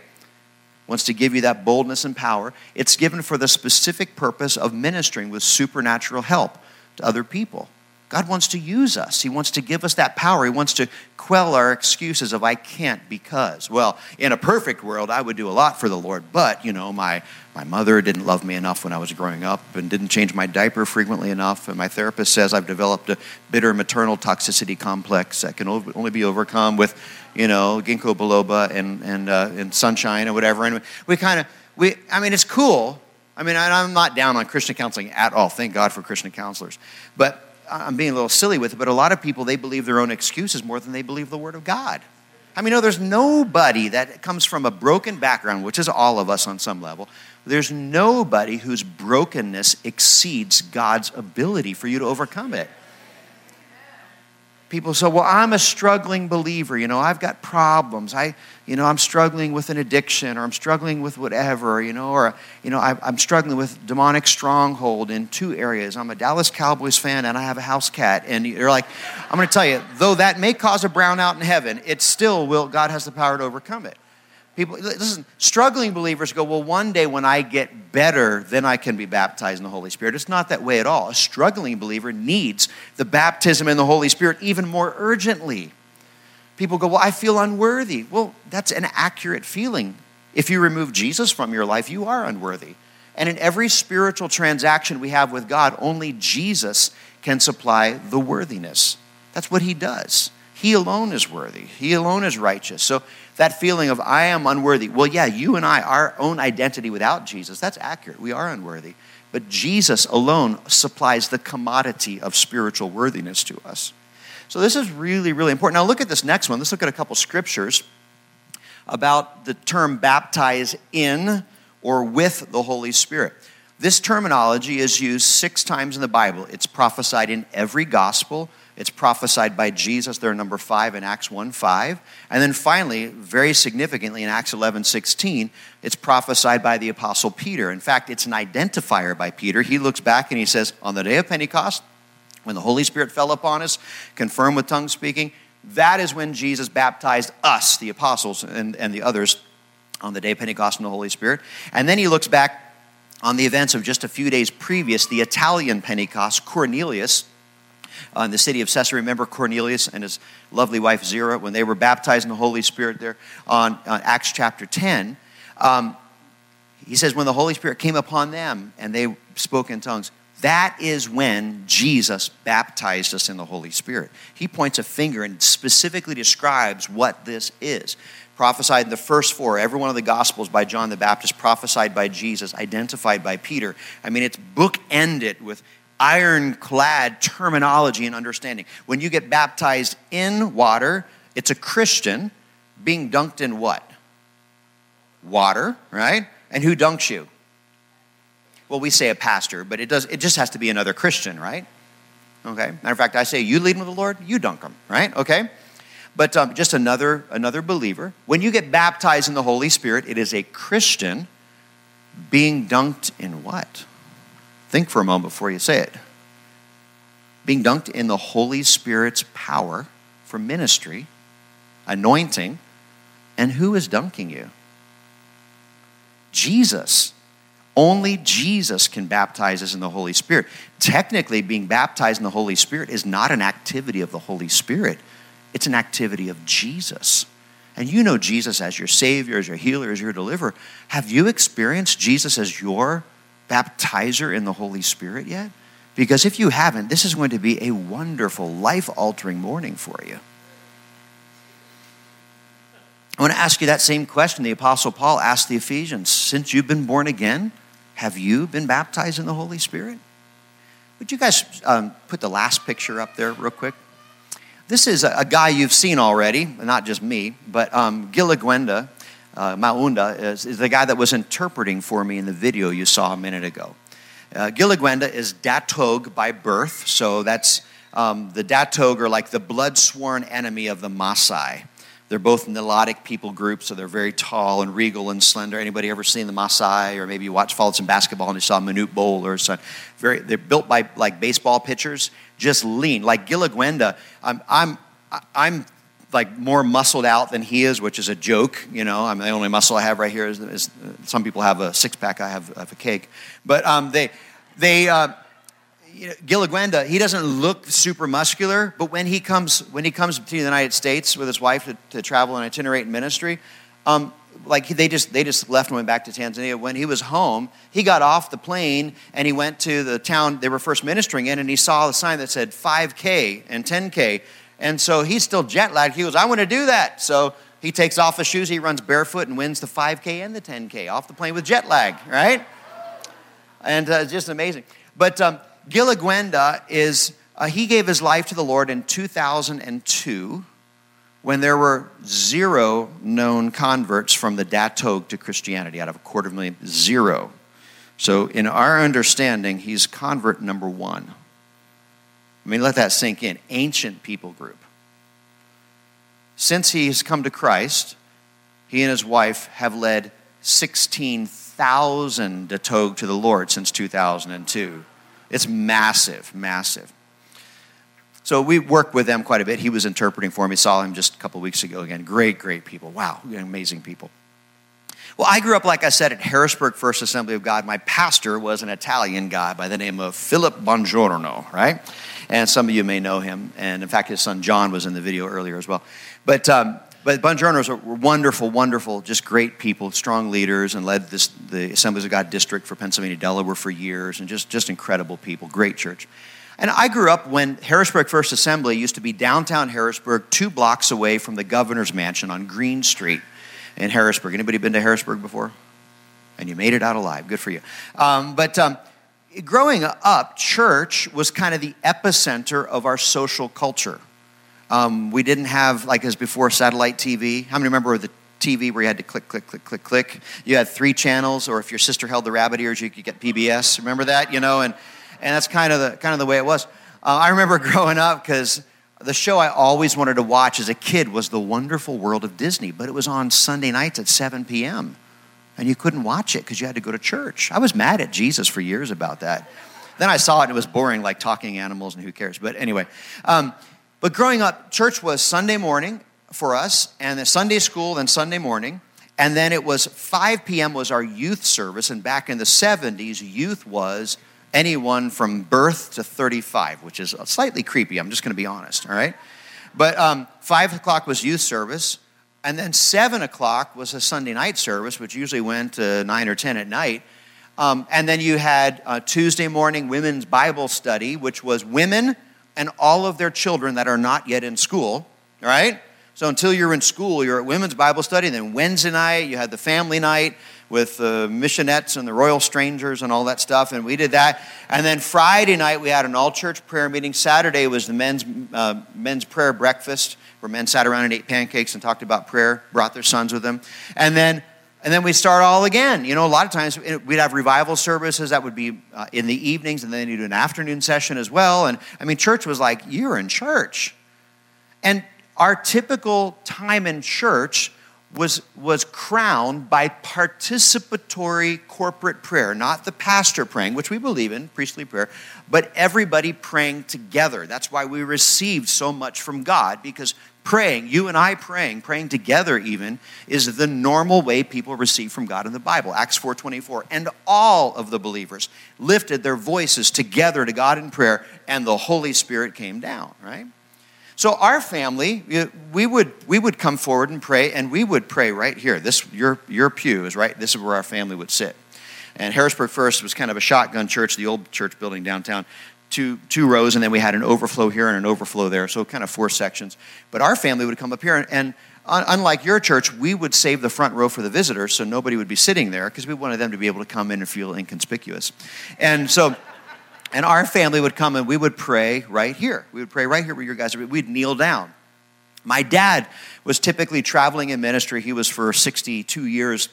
Wants to give you that boldness and power. It's given for the specific purpose of ministering with supernatural help to other people. God wants to use us. He wants to give us that power. He wants to quell our excuses of I can't because. Well, in a perfect world, I would do a lot for the Lord, but you know, my my mother didn't love me enough when I was growing up and didn't change my diaper frequently enough. And my therapist says I've developed a bitter maternal toxicity complex that can only be overcome with, you know, ginkgo biloba and and uh, and sunshine or whatever. And we kind of we I mean, it's cool. I mean, I'm not down on Christian counseling at all. Thank God for Christian counselors, but I'm being a little silly with it, but a lot of people, they believe their own excuses more than they believe the Word of God. I mean, no, there's nobody that comes from a broken background, which is all of us on some level. There's nobody whose brokenness exceeds God's ability for you to overcome it people say, well, I'm a struggling believer. You know, I've got problems. I, you know, I'm struggling with an addiction or I'm struggling with whatever, you know, or, you know, I, am struggling with demonic stronghold in two areas. I'm a Dallas Cowboys fan and I have a house cat. And you're like, I'm going to tell you, though that may cause a brownout in heaven, it still will, God has the power to overcome it. People, listen, struggling believers go, well, one day when I get better, then I can be baptized in the Holy Spirit. It's not that way at all. A struggling believer needs the baptism in the Holy Spirit even more urgently. People go, well, I feel unworthy. Well, that's an accurate feeling. If you remove Jesus from your life, you are unworthy. And in every spiritual transaction we have with God, only Jesus can supply the worthiness. That's what he does. He alone is worthy, he alone is righteous. So that feeling of I am unworthy. Well, yeah, you and I, our own identity without Jesus, that's accurate. We are unworthy. But Jesus alone supplies the commodity of spiritual worthiness to us. So this is really, really important. Now look at this next one. Let's look at a couple scriptures about the term baptize in or with the Holy Spirit. This terminology is used six times in the Bible. It's prophesied in every gospel. It's prophesied by Jesus there, are number five in Acts 1 5. And then finally, very significantly in Acts 11 16, it's prophesied by the Apostle Peter. In fact, it's an identifier by Peter. He looks back and he says, On the day of Pentecost, when the Holy Spirit fell upon us, confirmed with tongue speaking, That is when Jesus baptized us, the apostles, and, and the others on the day of Pentecost in the Holy Spirit. And then he looks back on the events of just a few days previous, the Italian Pentecost, Cornelius, uh, in the city of Caesarea. Remember Cornelius and his lovely wife Zira when they were baptized in the Holy Spirit there on, Acts chapter 10. Um, he says, when the Holy Spirit came upon them and they spoke in tongues, that is when Jesus baptized us in the Holy Spirit. He points a finger and specifically describes what this is. Prophesied in the first four, every one of the Gospels by John the Baptist, prophesied by Jesus, identified by Peter. I mean, it's bookended with ironclad terminology and understanding. When you get baptized in water, it's a Christian being dunked in what? Water, right? And who dunks you? Well, we say a pastor, but it does it just has to be another Christian, right? Okay. Matter of fact, I say you lead them to the Lord, you dunk them, right? Okay. But um, just another another believer. When you get baptized in the Holy Spirit, it is a Christian being dunked in what? Think for a moment before you say it. Being dunked in the Holy Spirit's power for ministry, anointing, and who is dunking you? Jesus. Only Jesus can baptize us in the Holy Spirit. Technically, being baptized in the Holy Spirit is not an activity of the Holy Spirit, it's an activity of Jesus. And you know Jesus as your Savior, as your healer, as your deliverer. Have you experienced Jesus as your baptizer in the Holy Spirit yet? Because if you haven't, this is going to be a wonderful, life altering morning for you. I want to ask you that same question the Apostle Paul asked the Ephesians Since you've been born again, have you been baptized in the Holy Spirit? Would you guys um, put the last picture up there, real quick? This is a, a guy you've seen already, not just me, but um, Gilagwenda uh, Maunda is, is, the guy that was interpreting for me in the video you saw a minute ago. Uh, Gilagwenda is Datog by birth, so that's um, the Datog are like the blood sworn enemy of the Maasai. They're both Nilotic people groups, so they're very tall and regal and slender. Anybody ever seen the Maasai, or maybe you watched followed some basketball and you saw Manute Bol or son? Very, they're built by like baseball pitchers, just lean. Like Gilagwenda, I'm, I'm, I'm like more muscled out than he is, which is a joke. You know, I mean, the only muscle I have right here is, is some people have a six pack, I have, I have a cake. But um, they, they, uh, you know, Gilagwenda, he doesn't look super muscular, but when he comes when he comes to the United States with his wife to, to travel and itinerate in ministry, um, like they just they just left and went back to Tanzania. When he was home, he got off the plane and he went to the town they were first ministering in, and he saw the sign that said 5K and 10K, and so he's still jet lagged. He goes, "I want to do that." So he takes off his shoes, he runs barefoot, and wins the 5K and the 10K off the plane with jet lag, right? And uh, just amazing. But um, Gilagwenda is, uh, he gave his life to the Lord in 2002 when there were zero known converts from the Datog to Christianity out of a quarter of a million, zero. So, in our understanding, he's convert number one. I mean, let that sink in. Ancient people group. Since he's come to Christ, he and his wife have led 16,000 Datog to the Lord since 2002. It's massive, massive. So we worked with them quite a bit. He was interpreting for me. Saw him just a couple weeks ago again. Great, great people. Wow, amazing people. Well, I grew up, like I said, at Harrisburg First Assembly of God. My pastor was an Italian guy by the name of Philip Bongiorno, right? And some of you may know him. And in fact, his son John was in the video earlier as well. But um, but Bongiornos were wonderful, wonderful, just great people, strong leaders, and led this, the Assemblies of God district for Pennsylvania, Delaware for years, and just, just incredible people, great church. And I grew up when Harrisburg First Assembly used to be downtown Harrisburg, two blocks away from the governor's mansion on Green Street in Harrisburg. Anybody been to Harrisburg before? And you made it out alive. Good for you. Um, but um, growing up, church was kind of the epicenter of our social culture. Um, we didn't have, like as before, satellite TV. How many remember the TV where you had to click, click, click, click, click? You had three channels, or if your sister held the rabbit ears, you could get PBS. Remember that? You know, and, and that's kind of the, kind of the way it was. Uh, I remember [LAUGHS] growing up because the show I always wanted to watch as a kid was The Wonderful World of Disney, but it was on Sunday nights at 7 p.m. And you couldn't watch it because you had to go to church. I was mad at Jesus for years about that. Then I saw it and it was boring, like talking animals and who cares. But anyway, um, But growing up, church was Sunday morning for us, and then Sunday school, then Sunday morning. And then it was 5 p.m. was our youth service. And back in the 70s, youth was anyone from birth to 35, which is slightly creepy. I'm just going to be honest, all right? But um, 5 o'clock was youth service. And then 7 o'clock was a Sunday night service, which usually went to 9 or 10 at night. Um, and then you had uh, Tuesday morning women's Bible study, which was women and all of their children that are not yet in school, all right? So until you're in school, you're at women's Bible study. And then Wednesday night, you had the family night with the missionettes and the royal rangers and all that stuff. And we did that. And then Friday night, we had an all church prayer meeting. Saturday was the men's, uh, men's prayer breakfast where men sat around and ate pancakes and talked about prayer, brought their sons with them. And then and then we start all again. You know, a lot of times we'd have revival services that would be uh, in the evenings, and then you do an afternoon session as well. And I mean, church was like, you're in church. And our typical time in church was, was crowned by participatory corporate prayer, not the pastor praying, which we believe in, priestly prayer, but everybody praying together. That's why we received so much from God, because praying, you and I praying, praying together even, is the normal way people receive from God in the Bible. Acts 4.24. And all of the believers lifted their voices together to God in prayer, and the Holy Spirit came down, right? So our family, we would we would come forward and pray, and we would pray right here. This your your pew is right. This is where our family would sit. And Harrisburg First was kind of a shotgun church, the old church building downtown. Two, two rows, and then we had an overflow here and an overflow there, so kind of four sections. But our family would come up here, and, and unlike your church, we would save the front row for the visitors so nobody would be sitting there because we wanted them to be able to come in and feel inconspicuous. And so and our family would come and we would pray right here. We would pray right here where your guys are. We'd kneel down. My dad was typically traveling in ministry. He was for 62 years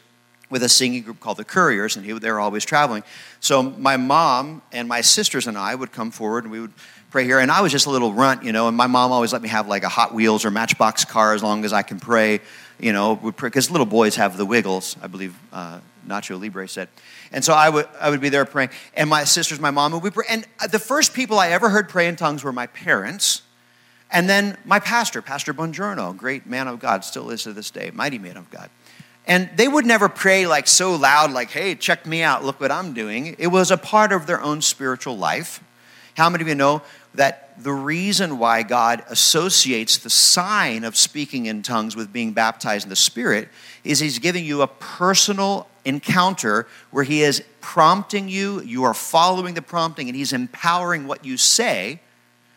with a singing group called the Couriers, and he, they were always traveling. So my mom and my sisters and I would come forward and we would pray here. And I was just a little runt, you know, and my mom always let me have like a Hot Wheels or Matchbox car as long as I can pray, you know, because little boys have the wiggles, I believe uh, Nacho Libre said. And so I would, I would be there praying. And my sisters, my mom would be praying. And the first people I ever heard pray in tongues were my parents. And then my pastor, Pastor Bongiorno, great man of God, still is to this day, mighty man of God. And they would never pray like so loud, like, hey, check me out, look what I'm doing. It was a part of their own spiritual life. How many of you know that the reason why God associates the sign of speaking in tongues with being baptized in the Spirit is He's giving you a personal encounter where He is prompting you, you are following the prompting, and He's empowering what you say.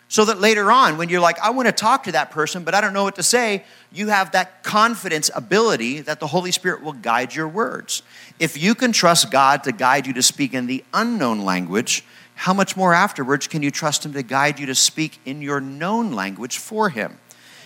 So that later on, when you're like, I want to talk to that person, but I don't know what to say, you have that confidence ability that the Holy Spirit will guide your words. If you can trust God to guide you to speak in the unknown language, how much more afterwards can you trust Him to guide you to speak in your known language for Him?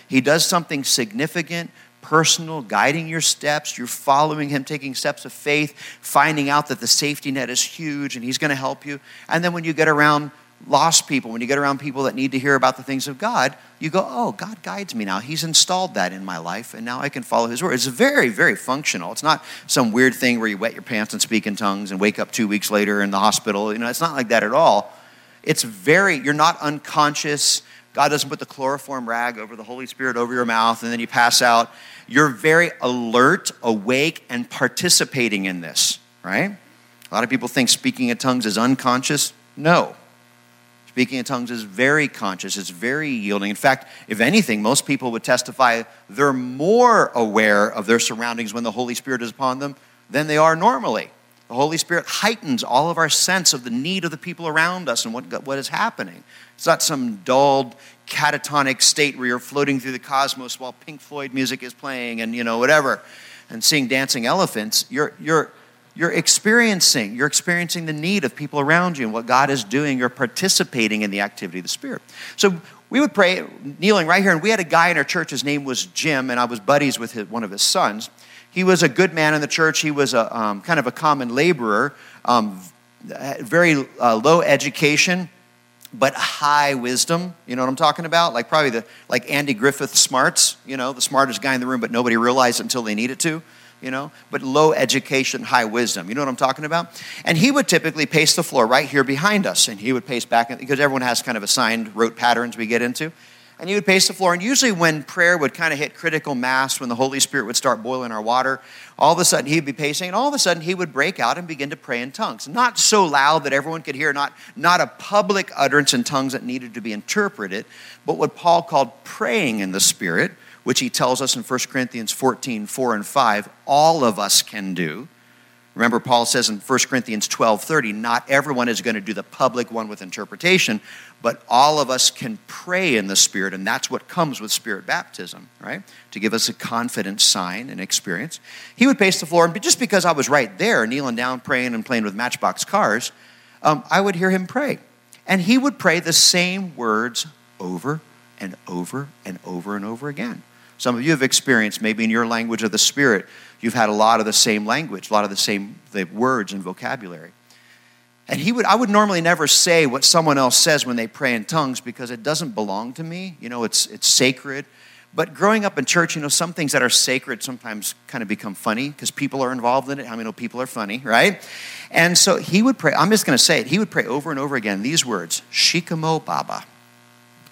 He does something significant personal, guiding your steps. You're following Him, taking steps of faith, finding out that the safety net is huge and He's going to help you. And then when you get around lost people, when you get around people that need to hear about the things of God, you go, oh, God guides me now. He's installed that in my life, and now I can follow His word. It's very, very functional. It's not some weird thing where you wet your pants and speak in tongues and wake up two weeks later in the hospital. You know, it's not like that at all. It's very, you're not unconscious. God doesn't put the chloroform rag over the Holy Spirit over your mouth and then you pass out. You're very alert, awake, and participating in this, right? A lot of people think speaking in tongues is unconscious. No. Speaking in tongues is very conscious, it's very yielding. In fact, if anything, most people would testify they're more aware of their surroundings when the Holy Spirit is upon them than they are normally. The Holy Spirit heightens all of our sense of the need of the people around us and what, what is happening. It's not some dulled, catatonic state where you're floating through the cosmos while Pink Floyd music is playing and, you know, whatever, and seeing dancing elephants. You're, you're, you're experiencing, you're experiencing the need of people around you and what God is doing. You're participating in the activity of the Spirit. So we would pray, kneeling right here, and we had a guy in our church, his name was Jim, and I was buddies with his, one of his sons. He was a good man in the church. He was a um, kind of a common laborer, um, very uh, low education but high wisdom. You know what I'm talking about? Like probably the like Andy Griffith smarts. You know, the smartest guy in the room, but nobody realized until they needed to. You know, but low education, high wisdom. You know what I'm talking about? And he would typically pace the floor right here behind us, and he would pace back because everyone has kind of assigned rote patterns we get into. And he would pace the floor. And usually, when prayer would kind of hit critical mass, when the Holy Spirit would start boiling our water, all of a sudden he'd be pacing, and all of a sudden he would break out and begin to pray in tongues. Not so loud that everyone could hear, not, not a public utterance in tongues that needed to be interpreted, but what Paul called praying in the Spirit, which he tells us in 1 Corinthians 14 4 and 5, all of us can do. Remember, Paul says in 1 Corinthians 12 30, not everyone is going to do the public one with interpretation, but all of us can pray in the Spirit, and that's what comes with Spirit baptism, right? To give us a confident sign and experience. He would pace the floor, and just because I was right there, kneeling down, praying, and playing with matchbox cars, um, I would hear him pray. And he would pray the same words over and over and over and over again. Some of you have experienced, maybe in your language of the Spirit, you've had a lot of the same language, a lot of the same the words and vocabulary. And he would, I would normally never say what someone else says when they pray in tongues because it doesn't belong to me. You know, it's, it's sacred. But growing up in church, you know, some things that are sacred sometimes kind of become funny because people are involved in it. How I many know people are funny, right? And so he would pray, I'm just going to say it, he would pray over and over again these words Shikamo Baba.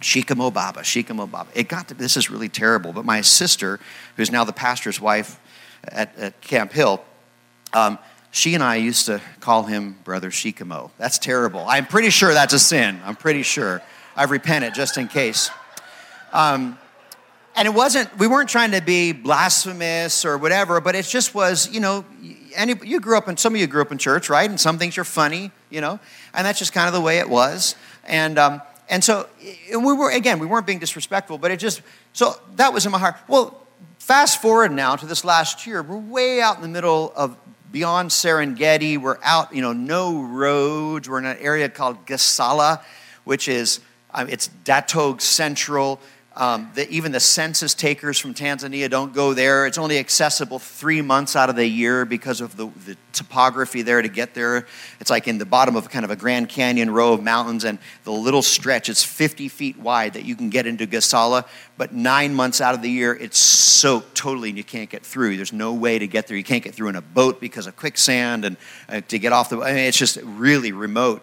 Shikamo Baba, Shikamo Baba. It got to, this is really terrible, but my sister, who's now the pastor's wife at, at Camp Hill, um, she and I used to call him Brother Shikamo. That's terrible. I'm pretty sure that's a sin. I'm pretty sure. I've repented just in case. Um, and it wasn't, we weren't trying to be blasphemous or whatever, but it just was, you know, any, you grew up in, some of you grew up in church, right? And some things are funny, you know, and that's just kind of the way it was. And, um, and so we were, again, we weren't being disrespectful, but it just, so that was in my heart. Well, fast forward now to this last year, we're way out in the middle of beyond Serengeti. We're out, you know, no roads. We're in an area called Gasala, which is, um, it's Datog Central. Um, the, even the census takers from Tanzania don't go there. It's only accessible three months out of the year because of the, the, topography there to get there. It's like in the bottom of kind of a Grand Canyon row of mountains, and the little stretch, is 50 feet wide that you can get into Gasala. But nine months out of the year, it's soaked totally and you can't get through. There's no way to get there. You can't get through in a boat because of quicksand and uh, to get off the, I mean, it's just really remote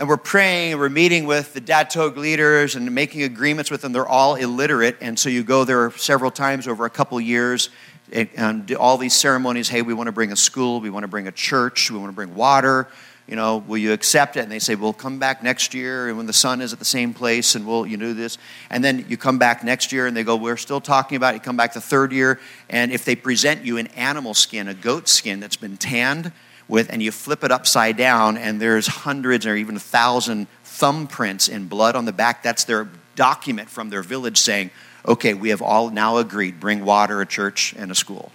and we're praying and we're meeting with the Datog leaders and making agreements with them. They're all illiterate, and so you go there several times over a couple years and do all these ceremonies. Hey, we want to bring a school, we want to bring a church, we want to bring water. You know, will you accept it? And they say, we'll come back next year, and when the sun is at the same place, and we'll you do this. And then you come back next year, and they go, we're still talking about it. You come back the third year, and if they present you an animal skin, a goat skin that's been tanned with, and you flip it upside down, and there's hundreds or even a thousand thumbprints in blood on the back. That's their document from their village saying, okay, we have all now agreed, bring water, a church, and a school.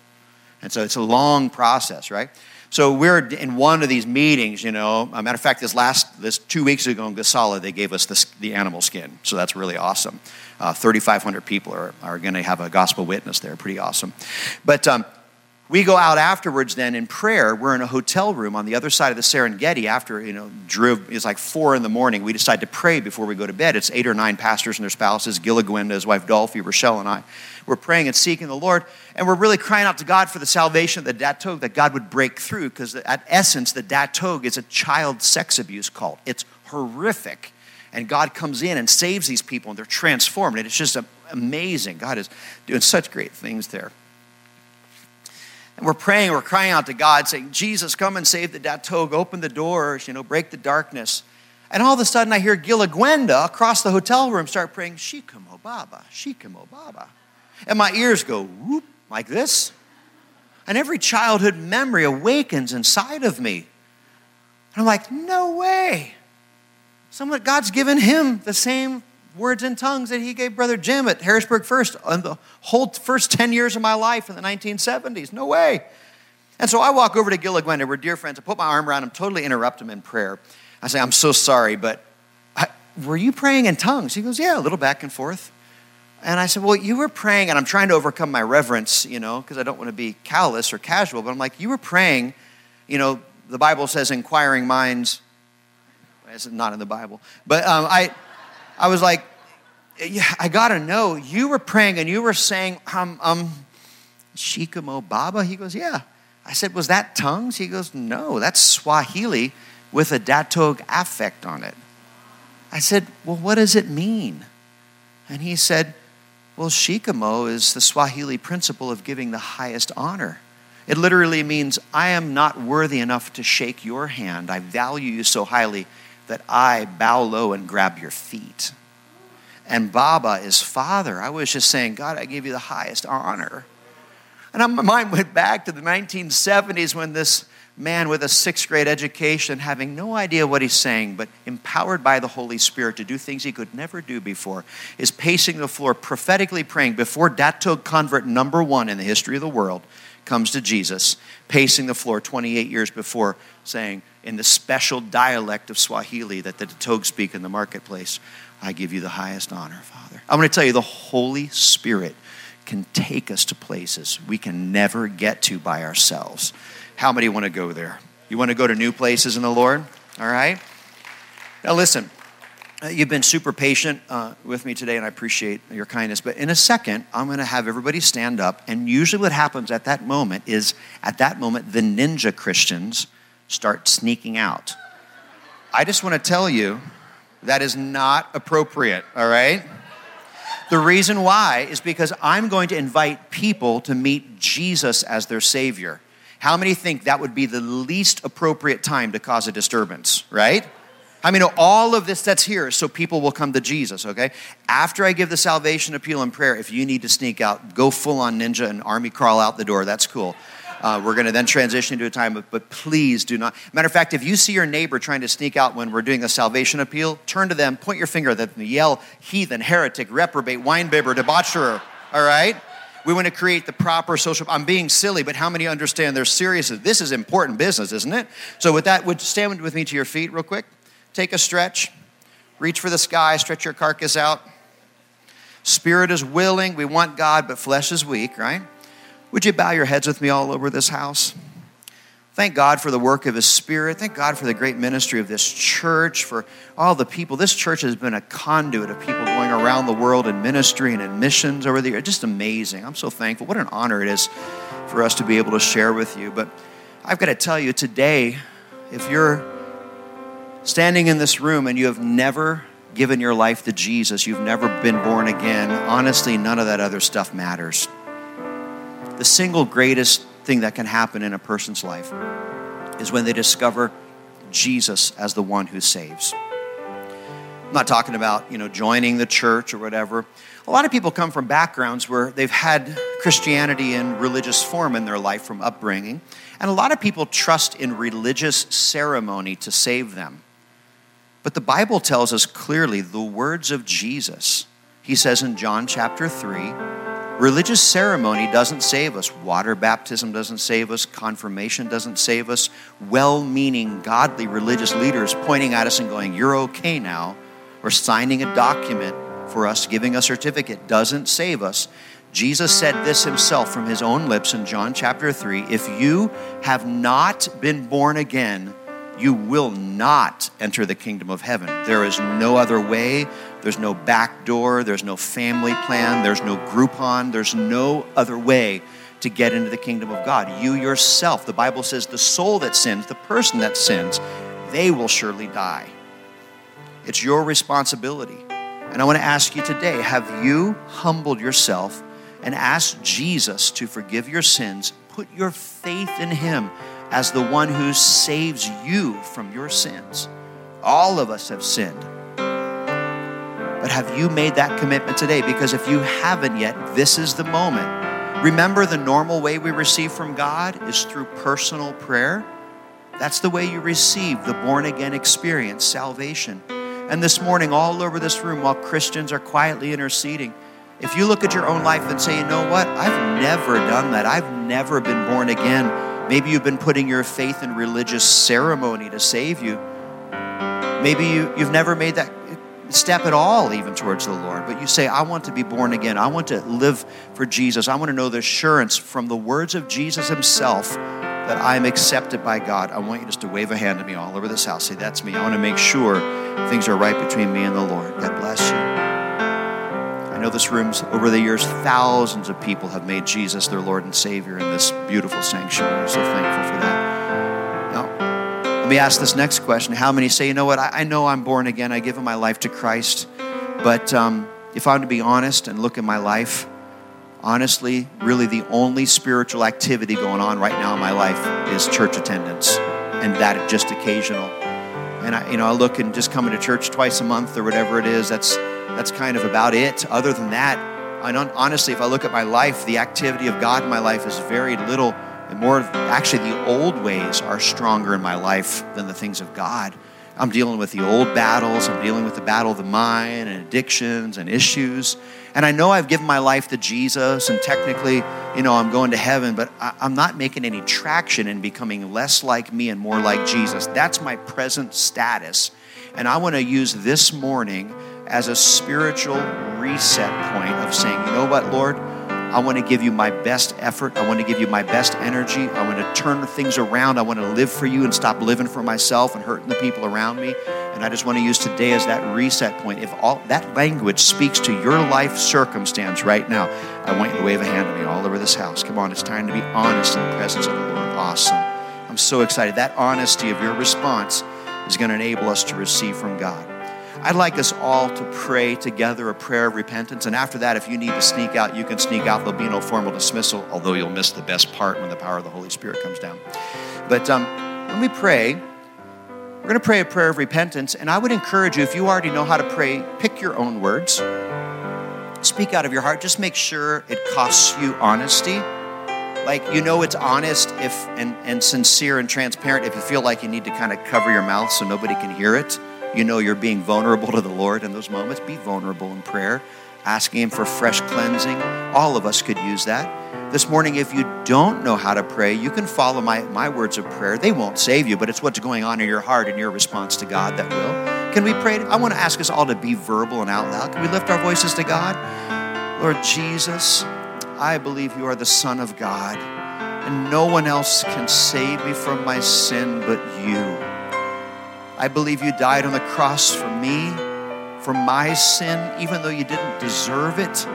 And so it's a long process, right? So we're in one of these meetings, you know. A matter of fact, this last, this two weeks ago in Gasala, they gave us this, the animal skin. So that's really awesome. Uh, 3,500 people are, are going to have a gospel witness there. Pretty awesome. But um, we go out afterwards then in prayer. We're in a hotel room on the other side of the serengeti after you know drew it's like four in the morning. We decide to pray before we go to bed. It's eight or nine pastors and their spouses gila gwenda his wife dolphy rochelle and i. We're praying and seeking the lord and we're really crying out to god for the salvation of the datog that god would break through because at essence the datog is a child sex abuse cult. It's horrific. And god comes in and saves these people and they're transformed and it's just amazing. God is doing such great things there and we're praying, we're crying out to God, saying, Jesus, come and save the Datog, open the doors, you know, break the darkness. And all of a sudden, I hear Gila Gwenda across the hotel room start praying, Shikamo Baba, Shikamo Baba. And my ears go whoop, like this. And every childhood memory awakens inside of me. And I'm like, no way. Someone, God's given him the same words in tongues that he gave Brother Jim at Harrisburg First on the whole first 10 years of my life in the 1970s. No way. And so I walk over to Gila Gwenda, we're dear friends. I put my arm around him, totally interrupt him in prayer. I say, I'm so sorry, but I, were you praying in tongues? He goes, Yeah, a little back and forth. And I said, Well, you were praying, and I'm trying to overcome my reverence, you know, because I don't want to be callous or casual, but I'm like, You were praying, you know, the Bible says inquiring minds. It's not in the Bible. But um, I, I was like, yeah, I gotta know. You were praying and you were saying, um, um, Shikamo Baba? He goes, yeah. I said, was that tongues? He goes, no, that's Swahili with a Datog affect on it. I said, well, what does it mean? And he said, Well, shikamo is the Swahili principle of giving the highest honor. It literally means, I am not worthy enough to shake your hand. I value you so highly that I bow low and grab your feet. And Baba is father. I was just saying, God, I give you the highest honor. And my mind went back to the 1970s when this man with a sixth grade education, having no idea what he's saying, but empowered by the Holy Spirit to do things he could never do before, is pacing the floor, prophetically praying before Datog convert number one in the history of the world comes to Jesus, pacing the floor 28 years before, saying, in the special dialect of Swahili that the Datog speak in the marketplace, I give you the highest honor, Father. I'm going to tell you, the Holy Spirit can take us to places we can never get to by ourselves. How many want to go there? You want to go to new places in the Lord? All right? Now, listen, you've been super patient uh, with me today, and I appreciate your kindness. But in a second, I'm going to have everybody stand up. And usually, what happens at that moment is at that moment, the ninja Christians start sneaking out. I just want to tell you that is not appropriate, all right? The reason why is because I'm going to invite people to meet Jesus as their Savior. How many think that would be the least appropriate time to cause a disturbance, right? I mean, all of this that's here so people will come to Jesus, okay? After I give the salvation appeal and prayer, if you need to sneak out, go full on ninja and army crawl out the door. That's cool. Uh, we're going to then transition into a time but please do not. Matter of fact, if you see your neighbor trying to sneak out when we're doing a salvation appeal, turn to them, point your finger at them, yell, heathen, heretic, reprobate, winebibber, debaucherer, all right? We want to create the proper social. I'm being silly, but how many understand they're serious? This is important business, isn't it? So, with that, would stand with me to your feet real quick. Take a stretch. Reach for the sky. Stretch your carcass out. Spirit is willing. We want God, but flesh is weak, right? Would you bow your heads with me all over this house? Thank God for the work of His Spirit. Thank God for the great ministry of this church, for all the people. This church has been a conduit of people going around the world in ministry and in missions over the years. Just amazing. I'm so thankful. What an honor it is for us to be able to share with you. But I've got to tell you today, if you're standing in this room and you have never given your life to Jesus, you've never been born again, honestly, none of that other stuff matters. The single greatest thing that can happen in a person's life is when they discover Jesus as the one who saves. I'm not talking about, you know, joining the church or whatever. A lot of people come from backgrounds where they've had Christianity in religious form in their life from upbringing, and a lot of people trust in religious ceremony to save them. But the Bible tells us clearly the words of Jesus. He says in John chapter 3, Religious ceremony doesn't save us. Water baptism doesn't save us. Confirmation doesn't save us. Well meaning, godly religious leaders pointing at us and going, You're okay now, or signing a document for us, giving a certificate, doesn't save us. Jesus said this himself from his own lips in John chapter 3 If you have not been born again, you will not enter the kingdom of heaven. There is no other way. There's no back door. There's no family plan. There's no Groupon. There's no other way to get into the kingdom of God. You yourself, the Bible says, the soul that sins, the person that sins, they will surely die. It's your responsibility. And I want to ask you today have you humbled yourself and asked Jesus to forgive your sins? Put your faith in Him as the one who saves you from your sins. All of us have sinned. But have you made that commitment today? Because if you haven't yet, this is the moment. Remember, the normal way we receive from God is through personal prayer. That's the way you receive the born again experience, salvation. And this morning, all over this room, while Christians are quietly interceding, if you look at your own life and say, you know what, I've never done that, I've never been born again Maybe you've been putting your faith in religious ceremony to save you. Maybe you, you've never made that step at all, even towards the Lord, but you say, I want to be born again. I want to live for Jesus. I want to know the assurance from the words of Jesus Himself that I'm accepted by God. I want you just to wave a hand to me all over this house. Say, That's me. I want to make sure things are right between me and the Lord. God bless you know this room's over the years, thousands of people have made Jesus their Lord and Savior in this beautiful sanctuary. I'm so thankful for that. Now, let me ask this next question. How many say, you know what, I, I know I'm born again, I give my life to Christ, but um, if I'm to be honest and look at my life, honestly, really the only spiritual activity going on right now in my life is church attendance, and that just occasional. And I, you know, I look and just coming to church twice a month or whatever it is. That's that's kind of about it. Other than that, I don't, honestly, if I look at my life, the activity of God in my life is very little. And more, actually, the old ways are stronger in my life than the things of God. I'm dealing with the old battles. I'm dealing with the battle of the mind and addictions and issues. And I know I've given my life to Jesus, and technically, you know, I'm going to heaven, but I'm not making any traction in becoming less like me and more like Jesus. That's my present status. And I want to use this morning as a spiritual reset point of saying, you know what, Lord? I want to give you my best effort. I want to give you my best energy. I want to turn things around. I want to live for you and stop living for myself and hurting the people around me. And I just want to use today as that reset point. If all that language speaks to your life circumstance right now, I want you to wave a hand at me all over this house. Come on, it's time to be honest in the presence of the Lord. Awesome. I'm so excited. That honesty of your response is going to enable us to receive from God. I'd like us all to pray together a prayer of repentance. And after that, if you need to sneak out, you can sneak out. There'll be no formal dismissal, although you'll miss the best part when the power of the Holy Spirit comes down. But um, when we pray, we're going to pray a prayer of repentance. And I would encourage you, if you already know how to pray, pick your own words. Speak out of your heart. Just make sure it costs you honesty. Like you know it's honest if and, and sincere and transparent if you feel like you need to kind of cover your mouth so nobody can hear it you know you're being vulnerable to the Lord in those moments, be vulnerable in prayer, asking Him for fresh cleansing. All of us could use that. This morning, if you don't know how to pray, you can follow my, my words of prayer. They won't save you, but it's what's going on in your heart and your response to God that will. Can we pray? I want to ask us all to be verbal and out loud. Can we lift our voices to God? Lord Jesus, I believe you are the Son of God, and no one else can save me from my sin but you. I believe you died on the cross for me, for my sin, even though you didn't deserve it.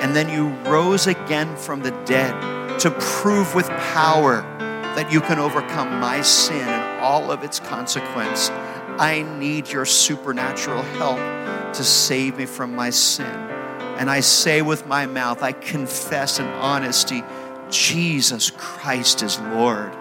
And then you rose again from the dead to prove with power that you can overcome my sin and all of its consequence. I need your supernatural help to save me from my sin. And I say with my mouth, I confess in honesty, Jesus Christ is Lord.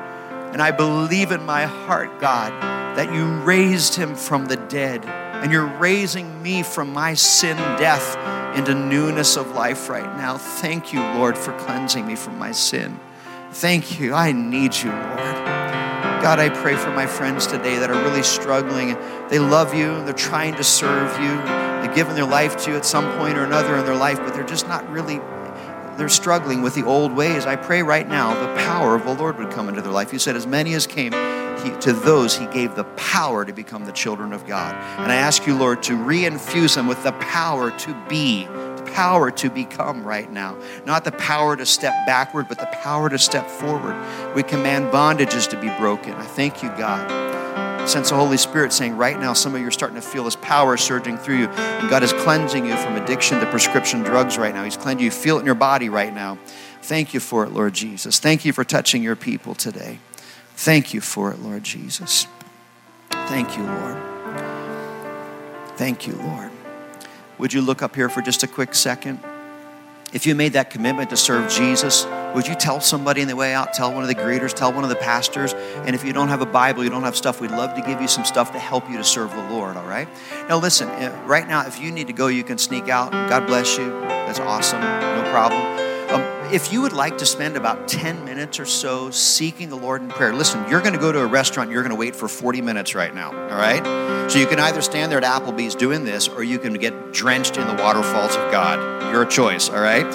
And I believe in my heart, God, that you raised him from the dead. And you're raising me from my sin death into newness of life right now. Thank you, Lord, for cleansing me from my sin. Thank you. I need you, Lord. God, I pray for my friends today that are really struggling. They love you, and they're trying to serve you, they've given their life to you at some point or another in their life, but they're just not really they're struggling with the old ways, I pray right now the power of the Lord would come into their life. You said, as many as came, he, to those he gave the power to become the children of God. And I ask you, Lord, to reinfuse them with the power to be, the power to become right now. Not the power to step backward, but the power to step forward. We command bondages to be broken. I thank you, God sense the Holy Spirit saying right now, some of you are starting to feel His power surging through you. And God is cleansing you from addiction to prescription drugs right now. He's cleansing you. Feel it in your body right now. Thank you for it, Lord Jesus. Thank you for touching your people today. Thank you for it, Lord Jesus. Thank you, Lord. Thank you, Lord. Would you look up here for just a quick second? If you made that commitment to serve Jesus, would you tell somebody on the way out? Tell one of the greeters, tell one of the pastors. And if you don't have a Bible, you don't have stuff, we'd love to give you some stuff to help you to serve the Lord, all right? Now, listen, eh, right now, if you need to go, you can sneak out. God bless you. That's awesome. No problem if you would like to spend about 10 minutes or so seeking the Lord in prayer, listen, you're going to go to a restaurant, you're going to wait for 40 minutes right now, all right? So you can either stand there at Applebee's doing this or you can get drenched in the waterfalls of God. Your choice, all right?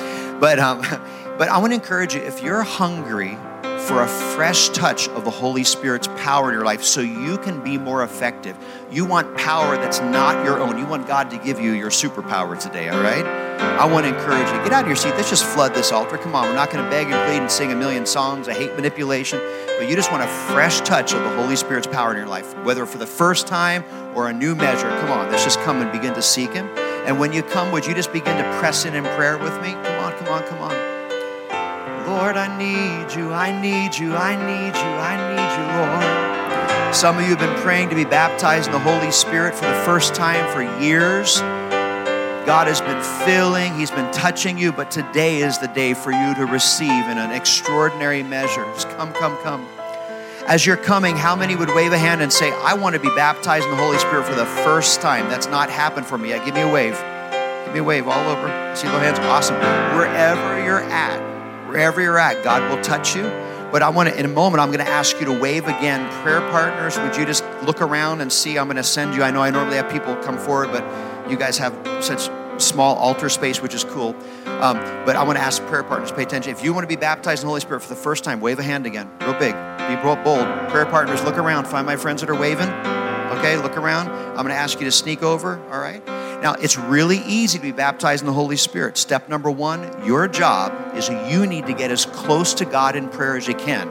But, um, [LAUGHS] but I want to encourage you if you're hungry for a fresh touch of the Holy Spirit's power in your life so you can be more effective. You want power that's not your own. You want God to give you your superpower today, all right? I want to encourage you. Get out of your seat. Let's just flood this altar. Come on, we're not going to beg and plead and sing a million songs. I hate manipulation. But you just want a fresh touch of the Holy Spirit's power in your life, whether for the first time or a new measure. Come on, let's just come and begin to seek Him. And when you come, would you just begin to press in in prayer with me? Come on, come on, come on. Lord, I need you, I need you, I need you, I need you, Lord. Some of you have been praying to be baptized in the Holy Spirit for the first time for years. God has been filling, He's been touching you, but today is the day for you to receive in an extraordinary measure. Just come, come, come. As you're coming, how many would wave a hand and say, I want to be baptized in the Holy Spirit for the first time? That's not happened for me yet. Give me a wave. Give me a wave all over. See those hands? Awesome. Wherever you're at, wherever you're at, God will touch you. But I want to, in a moment, I'm going to ask you to wave again. Prayer partners, would you just look around and see? I'm going to send you. I know I normally have people come forward, but you guys have such small altar space, which is cool. Um, but I want to ask prayer partners, pay attention. If you want to be baptized in the Holy Spirit for the first time, wave a hand again, real big. Be bold. Prayer partners, look around. Find my friends that are waving. Okay, look around. I'm going to ask you to sneak over, all right? Now, it's really easy to be baptized in the Holy Spirit. Step number one your job is you need to get as close to God in prayer as you can.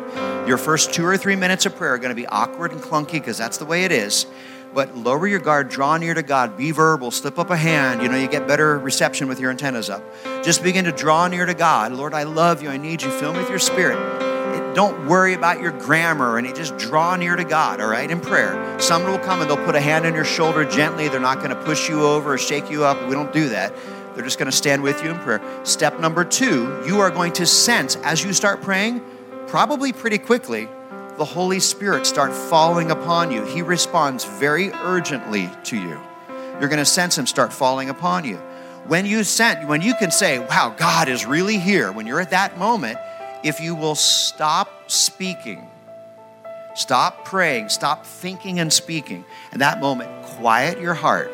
Your first two or three minutes of prayer are going to be awkward and clunky because that's the way it is. But lower your guard, draw near to God, be verbal, slip up a hand. You know, you get better reception with your antennas up. Just begin to draw near to God. Lord, I love you. I need you. Fill me with your spirit don't worry about your grammar and you just draw near to God, all right, in prayer. Someone will come and they'll put a hand on your shoulder gently. They're not going to push you over or shake you up. We don't do that. They're just going to stand with you in prayer. Step number two, you are going to sense as you start praying, probably pretty quickly, the Holy Spirit start falling upon you. He responds very urgently to you. You're going to sense Him start falling upon you. When you sense, when you can say, wow, God is really here, when you're at that moment, if you will stop speaking, stop praying, stop thinking and speaking, in that moment, quiet your heart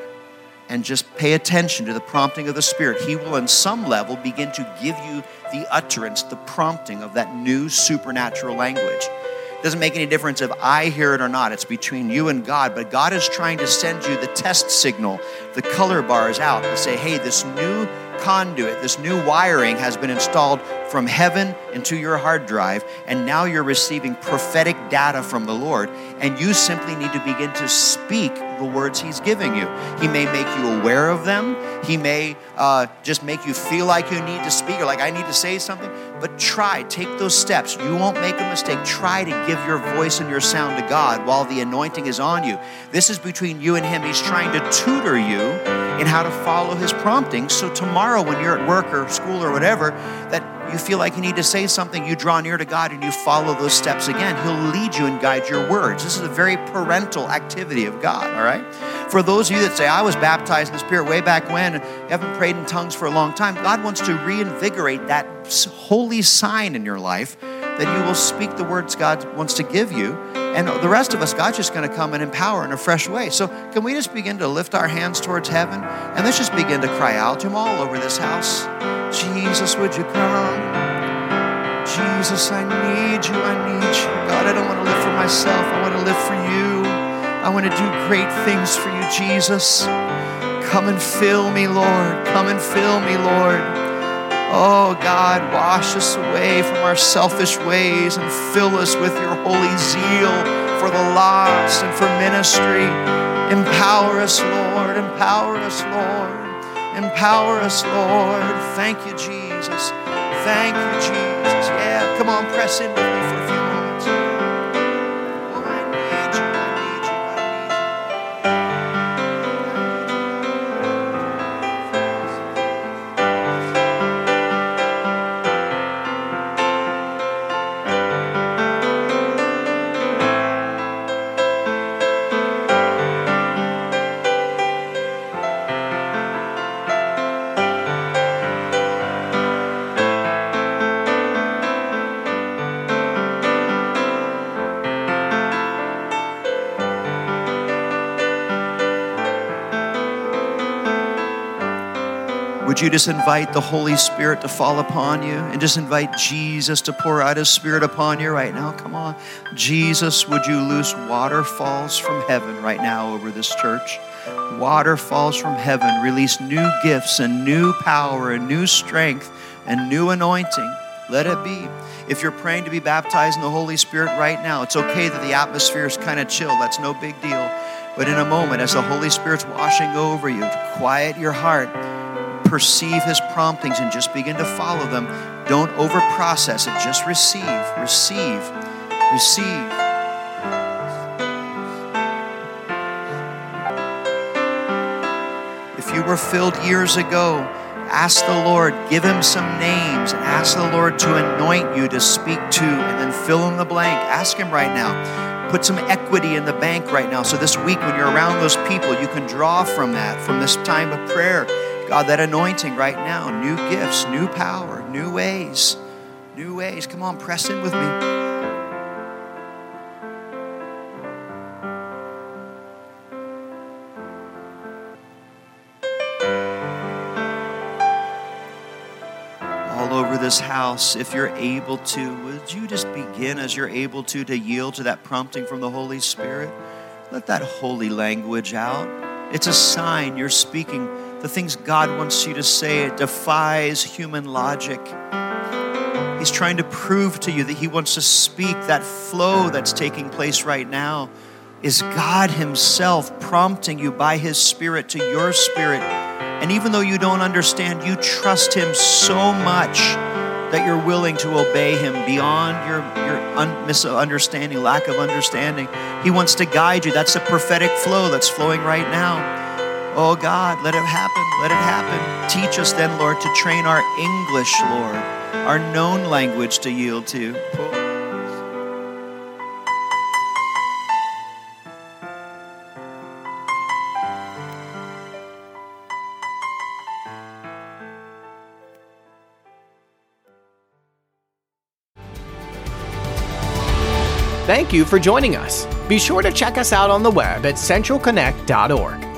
and just pay attention to the prompting of the Spirit, He will, in some level, begin to give you the utterance, the prompting of that new supernatural language. It doesn't make any difference if I hear it or not. It's between you and God. But God is trying to send you the test signal, the color bars out to say, hey, this new conduit, this new wiring has been installed from heaven into your hard drive, and now you're receiving prophetic data from the Lord, and you simply need to begin to speak the words He's giving you. He may make you aware of them, He may uh, just make you feel like you need to speak or like I need to say something, but try, take those steps. You won't make a mistake. Try to give your voice and your sound to God while the anointing is on you. This is between you and Him. He's trying to tutor you in how to follow His prompting. So tomorrow, when you're at work or school or whatever, that you feel like you need to say something, you draw near to God and you follow those steps again. He'll lead you and guide your words. This is a very parental activity of God, all right? For those of you that say, I was baptized in the Spirit way back when, and haven't prayed in tongues for a long time, God wants to reinvigorate that holy sign in your life that you will speak the words God wants to give you. And the rest of us, God's just going to come and empower in a fresh way. So, can we just begin to lift our hands towards heaven and let's just begin to cry out to Him all over this house? Jesus, would you come? Jesus, I need you. I need you. God, I don't want to live for myself. I want to live for you. I want to do great things for you, Jesus. Come and fill me, Lord. Come and fill me, Lord. Oh God, wash us away from our selfish ways and fill us with your holy zeal for the lost and for ministry. Empower us, Lord. Empower us, Lord. Empower us, Lord. Thank you, Jesus. Thank you, Jesus. Yeah, come on, press in with me you just invite the Holy Spirit to fall upon you and just invite Jesus to pour out His Spirit upon you right now? Come on. Jesus, would you loose waterfalls from heaven right now over this church? Waterfalls from heaven, release new gifts and new power and new strength and new anointing. Let it be. If you're praying to be baptized in the Holy Spirit right now, it's okay that the atmosphere is kind of chill. That's no big deal. But in a moment, as the Holy Spirit's washing over you, to quiet your heart, perceive his promptings and just begin to follow them. Don't over process it. Just receive, receive, receive. If you were filled years ago, ask the Lord, give him some names, ask the Lord to anoint you to speak to, and then fill in the blank. Ask him right now. Put some equity in the bank right now. So this week, when you're around those people, you can draw from that, from this time of prayer. God, that anointing right now, new gifts, new power, new ways, new ways. Come on, press in with me. All over this house, if you're able to, would you just begin as you're able to to yield to that prompting from the Holy Spirit? Let that holy language out. It's a sign you're speaking the things God wants you to say. It defies human logic. He's trying to prove to you that He wants to speak that flow that's taking place right now. Is God Himself prompting you by His Spirit to your spirit and even though you don't understand, you trust Him so much that you're willing to obey Him beyond your, your un- misunderstanding, lack of understanding. He wants to guide you. That's a prophetic flow that's flowing right now. Oh God, let it happen. Let it happen. Teach us then, Lord, to train our English, Lord, our known language to yield to. Thank you for joining us. Be sure to check us out on the web at centralconnect.org.